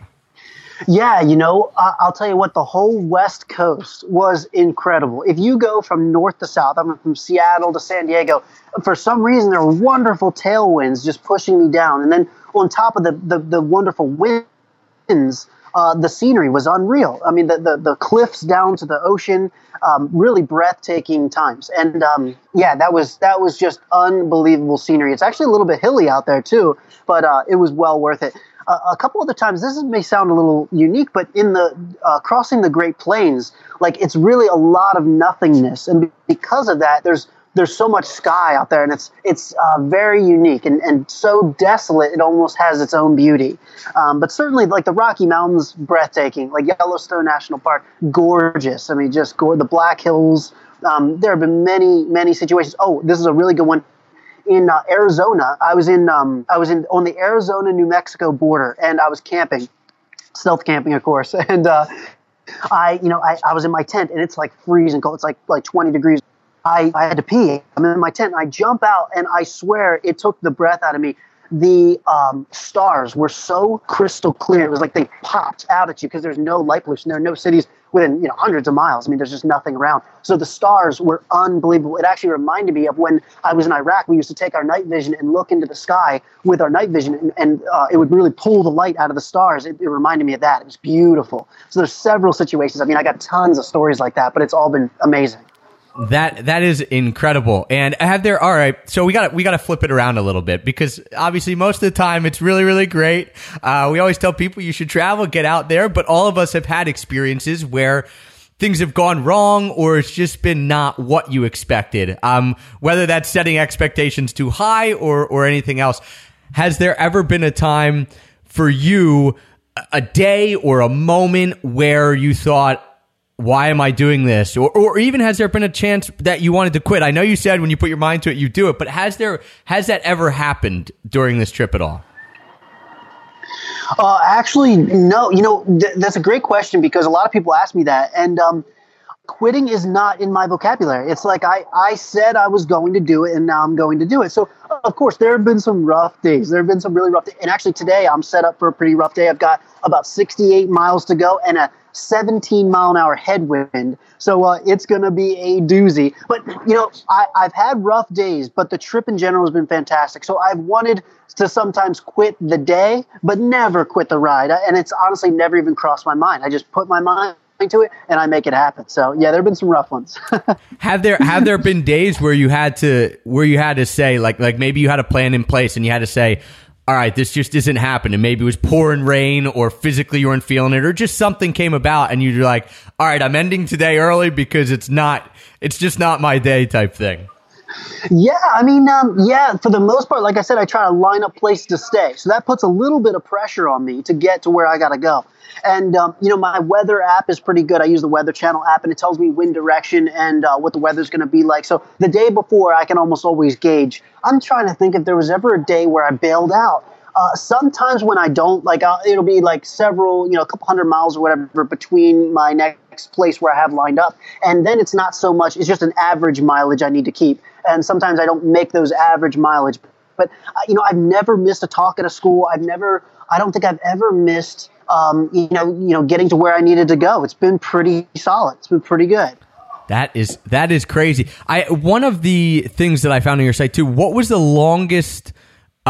Yeah, you know, I- I'll tell you what, the whole West Coast was incredible. If you go from north to south, I'm from Seattle to San Diego, for some reason there are wonderful tailwinds just pushing me down. And then on top of the, the, the wonderful winds, uh, the scenery was unreal. I mean, the, the, the cliffs down to the ocean, um, really breathtaking times. And um, yeah, that was that was just unbelievable scenery. It's actually a little bit hilly out there too, but uh, it was well worth it. Uh, a couple other times, this may sound a little unique, but in the uh, crossing the Great Plains, like it's really a lot of nothingness, and because of that, there's there's so much sky out there, and it's it's uh, very unique and, and so desolate. It almost has its own beauty. Um, but certainly, like the Rocky Mountains, breathtaking. Like Yellowstone National Park, gorgeous. I mean, just go the Black Hills. Um, there have been many many situations. Oh, this is a really good one. In uh, Arizona, I was in um, I was in on the Arizona New Mexico border, and I was camping, stealth camping, of course, and. Uh, I, you know, I, I was in my tent and it's like freezing cold. It's like like 20 degrees. I, I had to pee. I'm in my tent I jump out and I swear it took the breath out of me. The um, stars were so crystal clear. It was like they popped out at you because there's no light pollution. There are no cities within you know hundreds of miles. I mean, there's just nothing around. So the stars were unbelievable. It actually reminded me of when I was in Iraq. We used to take our night vision and look into the sky with our night vision, and, and uh, it would really pull the light out of the stars. It, it reminded me of that. It was beautiful. So there's several situations. I mean, I got tons of stories like that, but it's all been amazing. That that is incredible. And have there all right, so we got we got to flip it around a little bit because obviously most of the time it's really really great. Uh, we always tell people you should travel, get out there, but all of us have had experiences where things have gone wrong or it's just been not what you expected. Um, whether that's setting expectations too high or or anything else. Has there ever been a time for you a day or a moment where you thought why am I doing this? Or, or even has there been a chance that you wanted to quit? I know you said when you put your mind to it, you do it, but has there, has that ever happened during this trip at all? Uh, actually, no. You know, th- that's a great question because a lot of people ask me that, and um, quitting is not in my vocabulary. It's like I, I said I was going to do it, and now I'm going to do it. So, of course, there have been some rough days. There have been some really rough days. And actually, today I'm set up for a pretty rough day. I've got about 68 miles to go and a 17 mile an hour headwind. So uh, it's going to be a doozy. But, you know, I, I've had rough days, but the trip in general has been fantastic. So I've wanted to sometimes quit the day, but never quit the ride. And it's honestly never even crossed my mind. I just put my mind to it, and I make it happen. So yeah, there have been some rough ones. Have there have there been days where you had to where you had to say like like maybe you had a plan in place and you had to say, all right, this just isn't happening. Maybe it was pouring rain or physically you weren't feeling it or just something came about and you're like, all right, I'm ending today early because it's not it's just not my day type thing. Yeah, I mean, um, yeah, for the most part, like I said, I try to line up places to stay. So that puts a little bit of pressure on me to get to where I got to go. And, um, you know, my weather app is pretty good. I use the Weather Channel app, and it tells me wind direction and uh, what the weather's going to be like. So the day before, I can almost always gauge. I'm trying to think if there was ever a day where I bailed out. Uh, sometimes when I don't, like, uh, it'll be like several, you know, a couple hundred miles or whatever between my next place where I have lined up. And then it's not so much, it's just an average mileage I need to keep. And sometimes I don't make those average mileage. But, uh, you know, I've never missed a talk at a school. I've never, I don't think I've ever missed, um, you know, you know, getting to where I needed to go. It's been pretty solid. It's been pretty good. That is that is crazy. I one of the things that I found on your site too. What was the longest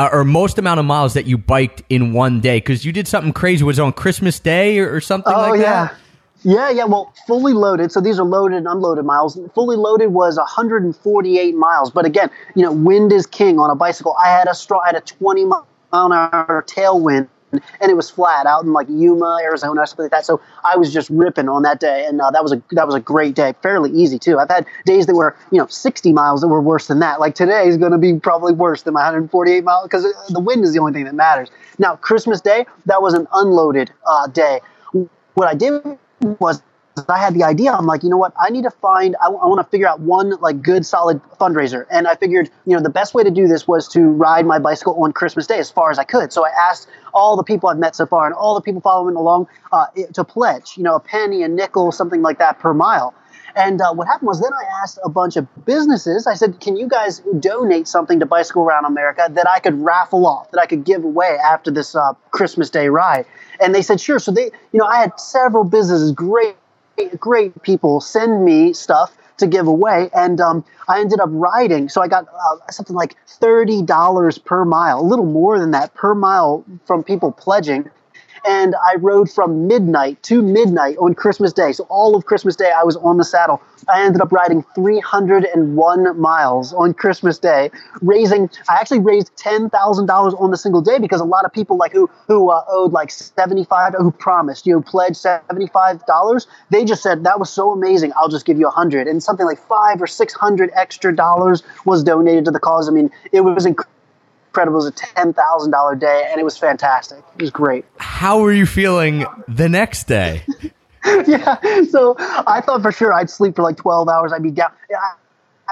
uh, or most amount of miles that you biked in one day? Because you did something crazy. Was it on Christmas Day or, or something Oh like yeah. that? Yeah, yeah. Well, fully loaded. So these are loaded and unloaded miles. Fully loaded was 148 miles. But again, you know, wind is king on a bicycle. I had a straw. I had a 20 mile an hour tailwind, and it was flat out in like Yuma, Arizona, something like that. So I was just ripping on that day, and uh, that was a that was a great day. Fairly easy too. I've had days that were you know 60 miles that were worse than that. Like today is going to be probably worse than my 148 miles because the wind is the only thing that matters. Now Christmas Day, that was an unloaded uh, day. What I did was I had the idea. I'm like, you know what? I need to find. I, want to figure out one like good, solid fundraiser. And I figured, you know, the best way to do this was to ride my bicycle on Christmas Day as far as I could. So I asked all the people I've met so far and all the people following along uh, to pledge, you know, a penny, a nickel, something like that per mile. And uh, what happened was then I asked a bunch of businesses, I said, can you guys donate something to Bicycle Around America that I could raffle off, that I could give away after this uh, Christmas Day ride? And they said, sure. So they, you know, I had several businesses, great, great people send me stuff to give away. And um, I ended up riding. So I got uh, something like $30 per mile, a little more than that per mile from people pledging and I rode from midnight to midnight on Christmas Day. So all of Christmas Day, I was on the saddle. I ended up riding 301 miles on Christmas Day, raising. I actually raised ten thousand dollars on the single day because a lot of people like who who uh, owed like 75, who promised you know, pledged 75 dollars. They just said that was so amazing. I'll just give you a hundred, and something like five or six hundred extra dollars was donated to the cause. I mean, it was incredible incredible. It was a ten thousand dollar day, and it was fantastic. It was great. How were you feeling the next day? yeah. So I thought for sure I'd sleep for like twelve hours. I'd be down. I,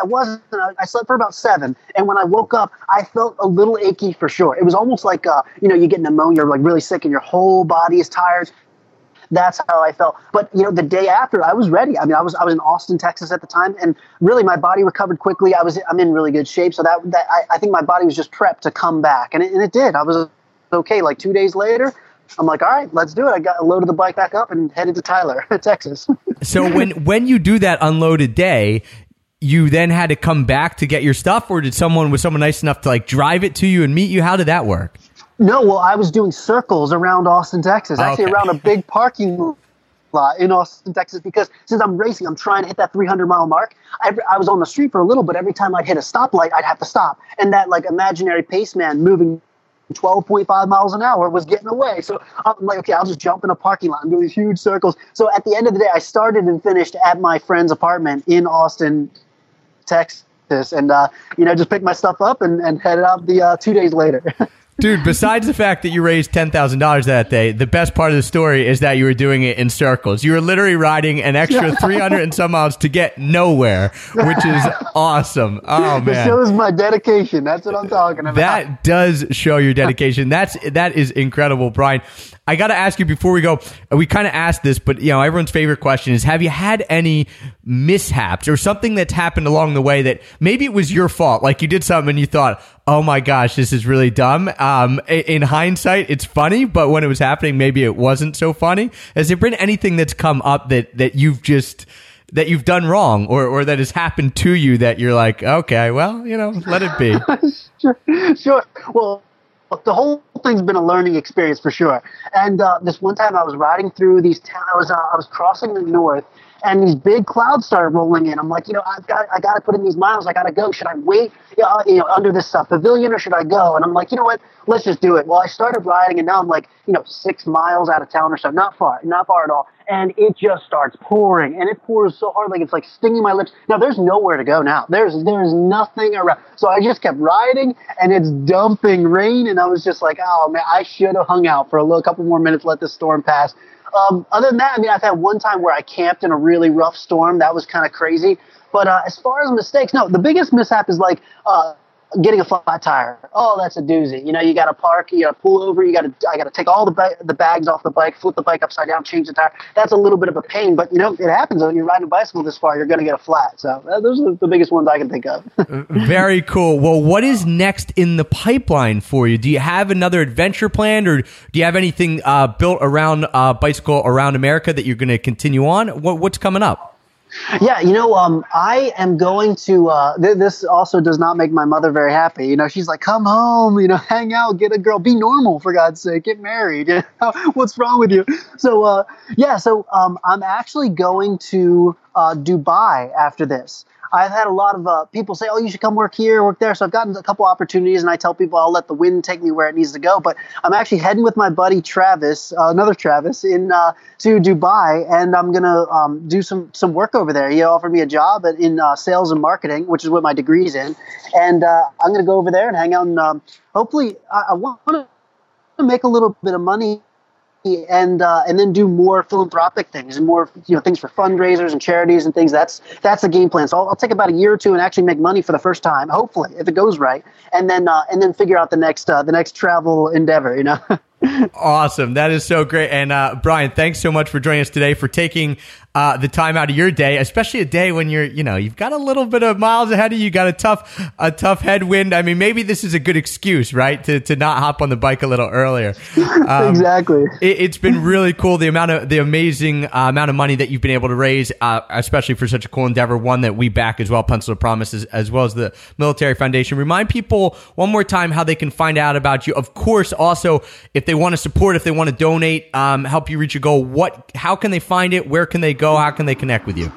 I wasn't. I slept for about seven, and when I woke up, I felt a little achy for sure. It was almost like uh, you know, you get pneumonia, you're like really sick, and your whole body is tired. That's how I felt. But you know, the day after, I was ready. I mean, I was I was in Austin, Texas at the time, and really my body recovered quickly. I was I'm in really good shape, so that that I, I think my body was just prepped to come back, and it, and it did. I was okay. Like two days later, I'm like, all right, let's do it. I got loaded the bike back up and headed to Tyler, Texas. So when when you do that unloaded day, you then had to come back to get your stuff, or did someone was someone nice enough to like drive it to you and meet you? How did that work? No, well, I was doing circles around Austin, Texas, actually Okay. around a big parking lot in Austin, Texas, because since I'm racing, I'm trying to hit that 300 mile mark. I, I was on the street for a little, but every time I'd hit a stoplight, I'd have to stop. And that like imaginary pace man moving 12.5 miles an hour was getting away. So I'm like, okay, I'll just jump in a parking lot and do these huge circles. So at the end of the day, I started and finished at my friend's apartment in Austin, Texas. And, uh, you know, just picked my stuff up and, and headed out the uh, two days later. Dude, besides the fact that you raised ten thousand dollars that day, the best part of the story is that you were doing it in circles. You were literally riding an extra three hundred and some miles to get nowhere, which is awesome. Oh It man. shows my dedication. That's what I'm talking about. That does show your dedication. That's that is incredible, Brian. I got to ask you before we go. We kind of asked this, but you know, everyone's favorite question is: Have you had any mishaps or something that's happened along the way that maybe it was your fault? Like you did something and you thought, "Oh my gosh, this is really dumb." Um, in hindsight, it's funny, but when it was happening, maybe it wasn't so funny. Has there been anything that's come up that that you've just that you've done wrong or, or that has happened to you that you're like, okay, well, you know, let it be. sure, sure. Well, the whole thing's been a learning experience for sure. And uh, this one time I was riding through these towns. I was uh, I was crossing the north, and these big clouds started rolling in. I'm like, you know, I've got I got to put in these miles. I got to go. Should I wait, you know, you know, under this uh, pavilion, or should I go? And I'm like, you know what? Let's just do it. Well, I started riding, and now I'm like, you know, six miles out of town or so. Not far, not far at all. And it just starts pouring, and it pours so hard, like it's like stinging my lips. Now there's nowhere to go now. There's there's nothing around. So I just kept riding, and it's dumping rain, and I was just like, oh man, I should have hung out for a little couple more minutes, let the storm pass. Um, other than that, I mean, I've had one time where I camped in a really rough storm. That was kind of crazy. But uh, as far as mistakes, no, the biggest mishap is like uh, getting a flat tire. Oh, that's a doozy. You know, you got to park, you got to pull over, you got to, I got to take all the ba- the bags off the bike, flip the bike upside down, change the tire. That's a little bit of a pain, but you know, it happens when you're riding a bicycle this far. You're going to get a flat. So uh, those are the biggest ones I can think of. Very cool. Well, what is next in the pipeline for you? Do you have another adventure planned, or do you have anything uh, built around uh, bicycle around America that you're going to continue on? What, what's coming up? Yeah, you know, um, I am going to. Uh, th- this also does not make my mother very happy. You know, she's like, "Come home, you know, hang out, get a girl, be normal for God's sake, get married. What's wrong with you?" So, uh, yeah, so um, I'm actually going to uh, Dubai after this. I've had a lot of uh, people say, "Oh, you should come work here, work there." So I've gotten a couple opportunities, and I tell people I'll let the wind take me where it needs to go. But I'm actually heading with my buddy Travis, uh, another Travis, in uh, to Dubai, and I'm gonna um, do some some work over there. He offered me a job in uh, sales and marketing, which is what my degree's in, and uh, I'm gonna go over there and hang out. And um, hopefully, I, I want to make a little bit of money and uh, and then do more philanthropic things and more you know things for fundraisers and charities and things. That's that's the game plan. So I'll, I'll take about a year or two and actually make money for the first time, hopefully, if it goes right, and then uh, and then figure out the next uh, the next travel endeavor. You know. Awesome. That is so great. And uh, Brian, thanks so much for joining us today, for taking uh, the time out of your day, especially a day when you're, you know, you've got a little bit of miles ahead of you, got a tough, a tough headwind. I mean, maybe this is a good excuse, right, to, to not hop on the bike a little earlier. Um, exactly. It, has been really cool. The amount of the amazing uh, amount of money that you've been able to raise, uh, especially for such a cool endeavor, one that we back as well, Pencils of Promise, as well as the Military Foundation. Remind people one more time how they can find out about you. Of course, also if they want to support, if they want to donate, um, help you reach a goal. What? How can they find it? Where can they go? How can they connect with you?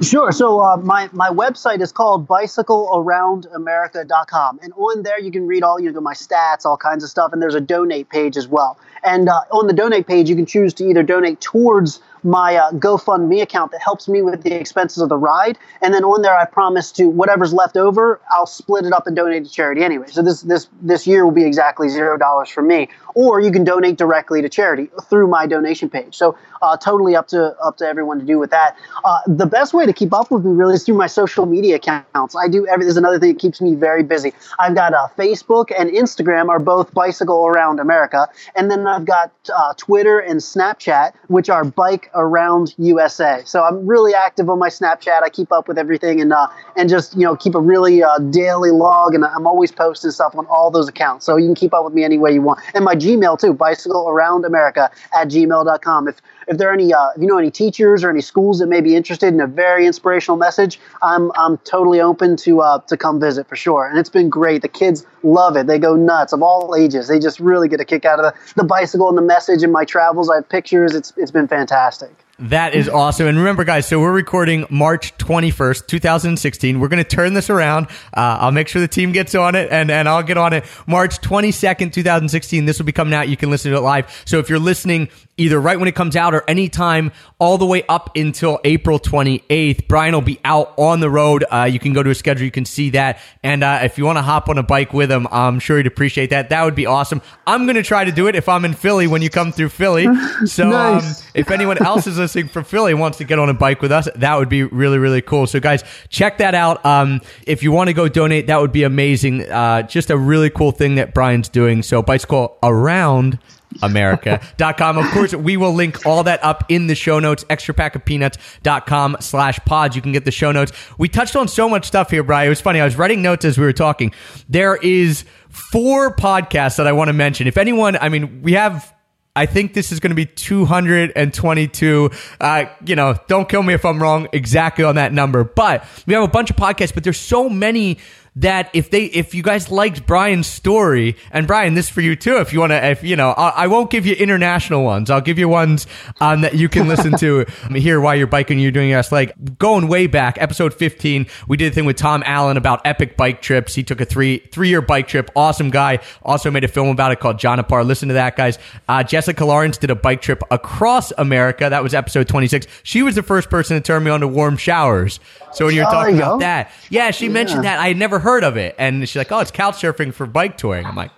Sure. So uh, my my website is called bicyclearoundamerica.com, and on there you can read all you know my stats, all kinds of stuff, and there's a donate page as well. And uh, on the donate page, you can choose to either donate towards my uh, GoFundMe account that helps me with the expenses of the ride, and then on there I promise to whatever's left over, I'll split it up and donate to charity anyway. So this this this year will be exactly zero dollars for me, or you can donate directly to charity through my donation page. So uh, totally up to up to everyone to do with that. Uh, the best way to keep up with me really is through my social media accounts. I do every. There's another thing that keeps me very busy. I've got uh, Facebook and Instagram are both Bicycle Around America, and then I've got uh, Twitter and Snapchat, which are Bike Around USA. So I'm really active on my Snapchat. I keep up with everything and uh, and just you know keep a really uh, daily log, and I'm always posting stuff on all those accounts. So you can keep up with me any way you want. And my Gmail too, America at gmail.com. If if there are any, uh, if you know any teachers or any schools that may be interested in a very inspirational message, I'm I'm totally open to uh, to come visit for sure. And it's been great. The kids love it. They go nuts of all ages. They just really get a kick out of the, the bicycle and the message in my travels. I have pictures. It's it's been fantastic. That is awesome. And remember, guys, so we're recording March 21st, 2016. We're going to turn this around. Uh, I'll make sure the team gets on it and, and I'll get on it. March 22nd, 2016. This will be coming out. You can listen to it live. So if you're listening either right when it comes out or anytime all the way up until April 28th, Brian will be out on the road. Uh, you can go to his schedule. You can see that. And uh, if you want to hop on a bike with him, I'm sure he'd appreciate that. That would be awesome. I'm going to try to do it if I'm in Philly when you come through Philly. So Nice. um, if anyone else is listening from Philly and wants to get on a bike with us, that would be really, really cool. So, guys, check that out. Um, if you want to go donate, that would be amazing. Uh, just a really cool thing that Brian's doing. So, bicycle around. America.com. Of course, we will link all that up in the show notes, extrapackofpeanuts.com slash pods. You can get the show notes. We touched on so much stuff here, Brian. It was funny. I was writing notes as we were talking. There is four podcasts that I want to mention. If anyone, I mean, we have I think this is going to be 222. Uh, you know, don't kill me if I'm wrong exactly on that number, but we have a bunch of podcasts, but there's so many that if they if you guys liked Brian's story and Brian, this for you too. If you want to, if you know, I, I won't give you international ones. I'll give you ones um, that you can listen to here while you're biking. You're doing your like going way back, episode 15. We did a thing with Tom Allen about epic bike trips. He took a three three year bike trip. Awesome guy. Also made a film about it called Janapar. Listen to that, guys. Uh, Jessica Lawrence did a bike trip across America. That was episode 26. She was the first person to turn me on to warm showers. So when you're Oh, talking about that, yeah, she mentioned that. I had never heard of it, and she's like, "Oh, it's couch surfing for bike touring." I'm like,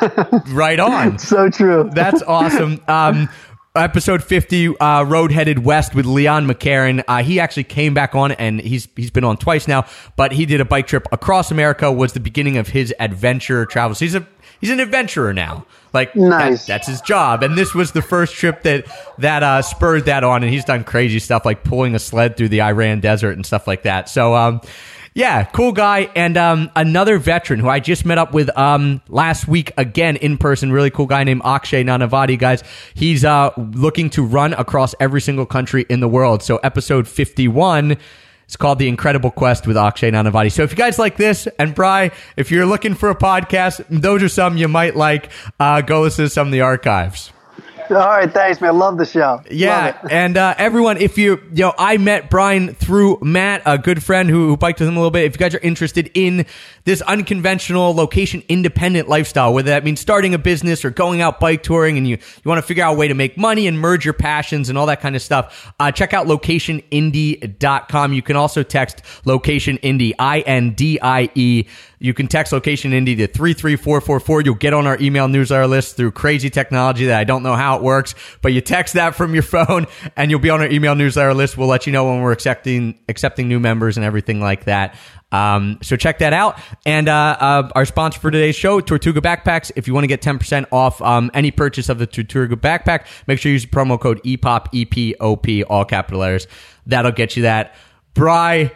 "Right on." So true. That's awesome. Um, episode 50, uh, Road Headed West with Leon McCarron. Uh, he actually came back on and he's, he's been on twice now, but he did a bike trip across America was the beginning of his adventure travels. He's a, he's an adventurer now. Like that- Nice. that's his job. And this was the first trip that, that, uh, spurred that on. And he's done crazy stuff like pulling a sled through the Iran desert and stuff like that. So, um, yeah, cool guy. And um, another veteran who I just met up with um, last week again in person. Really cool guy named Akshay Nanavati, guys. He's uh, looking to run across every single country in the world. So, episode 51. It's called The Incredible Quest with Akshay Nanavati. So if you guys like this, and Bry, if you're looking for a podcast, those are some you might like. Uh, go listen to some of the archives. All right, thanks, man. Love the show. Yeah, and uh, everyone, if you, you know, I met Brian through Matt, a good friend who, who biked with him a little bit. If you guys are interested in this unconventional, location independent lifestyle, whether that means starting a business or going out bike touring, and you you want to figure out a way to make money and merge your passions and all that kind of stuff, uh, check out locationindie.com. You can also text location indie, I N D I E. You can text location indie to 33444. You'll get on our email newsletter list through crazy technology that I don't know how it works, but you text that from your phone and you'll be on our email newsletter list. We'll let you know when we're accepting, accepting new members and everything like that. Um, so check that out. And, uh, uh, our sponsor for today's show, Tortuga Backpacks. If you want to get 10% off, um, any purchase of the Tortuga backpack, make sure you use promo code E EPOP, E-P-O-P, all capital letters. That'll get you that. Bry,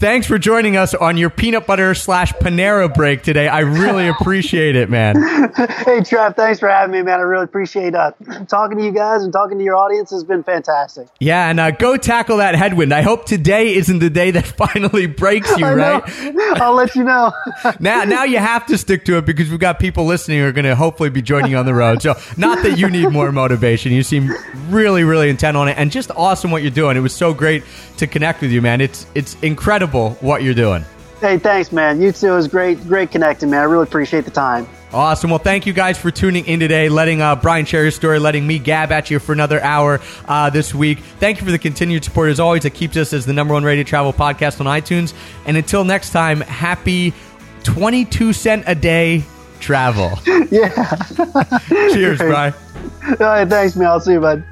Thanks for joining us on your peanut butter slash Panera break today. I really appreciate it, man. Hey, Trev, thanks for having me, man. I really appreciate uh, talking to you guys and talking to your audience. has been fantastic. Yeah, and uh, go tackle that headwind. I hope today isn't the day that finally breaks you, right? I'll let you know. Now, now you have to stick to it because we've got people listening who are going to hopefully be joining you on the road. So, not that you need more motivation. You seem really, really intent on it, and just awesome what you're doing. It was so great to connect with you, man. It's it's incredible what you're doing. hey, thanks, man. You too. It was great, great connecting, man. I really appreciate the time. Awesome. Well, thank you guys for tuning in today, letting uh, Brian share his story, letting me gab at you for another hour uh, this week. Thank you for the continued support as always. It keeps us as the number one radio travel podcast on iTunes. And until next time, happy 22 cent a day travel. Yeah. Cheers, Brian. All right, thanks, man. I'll see you, bud.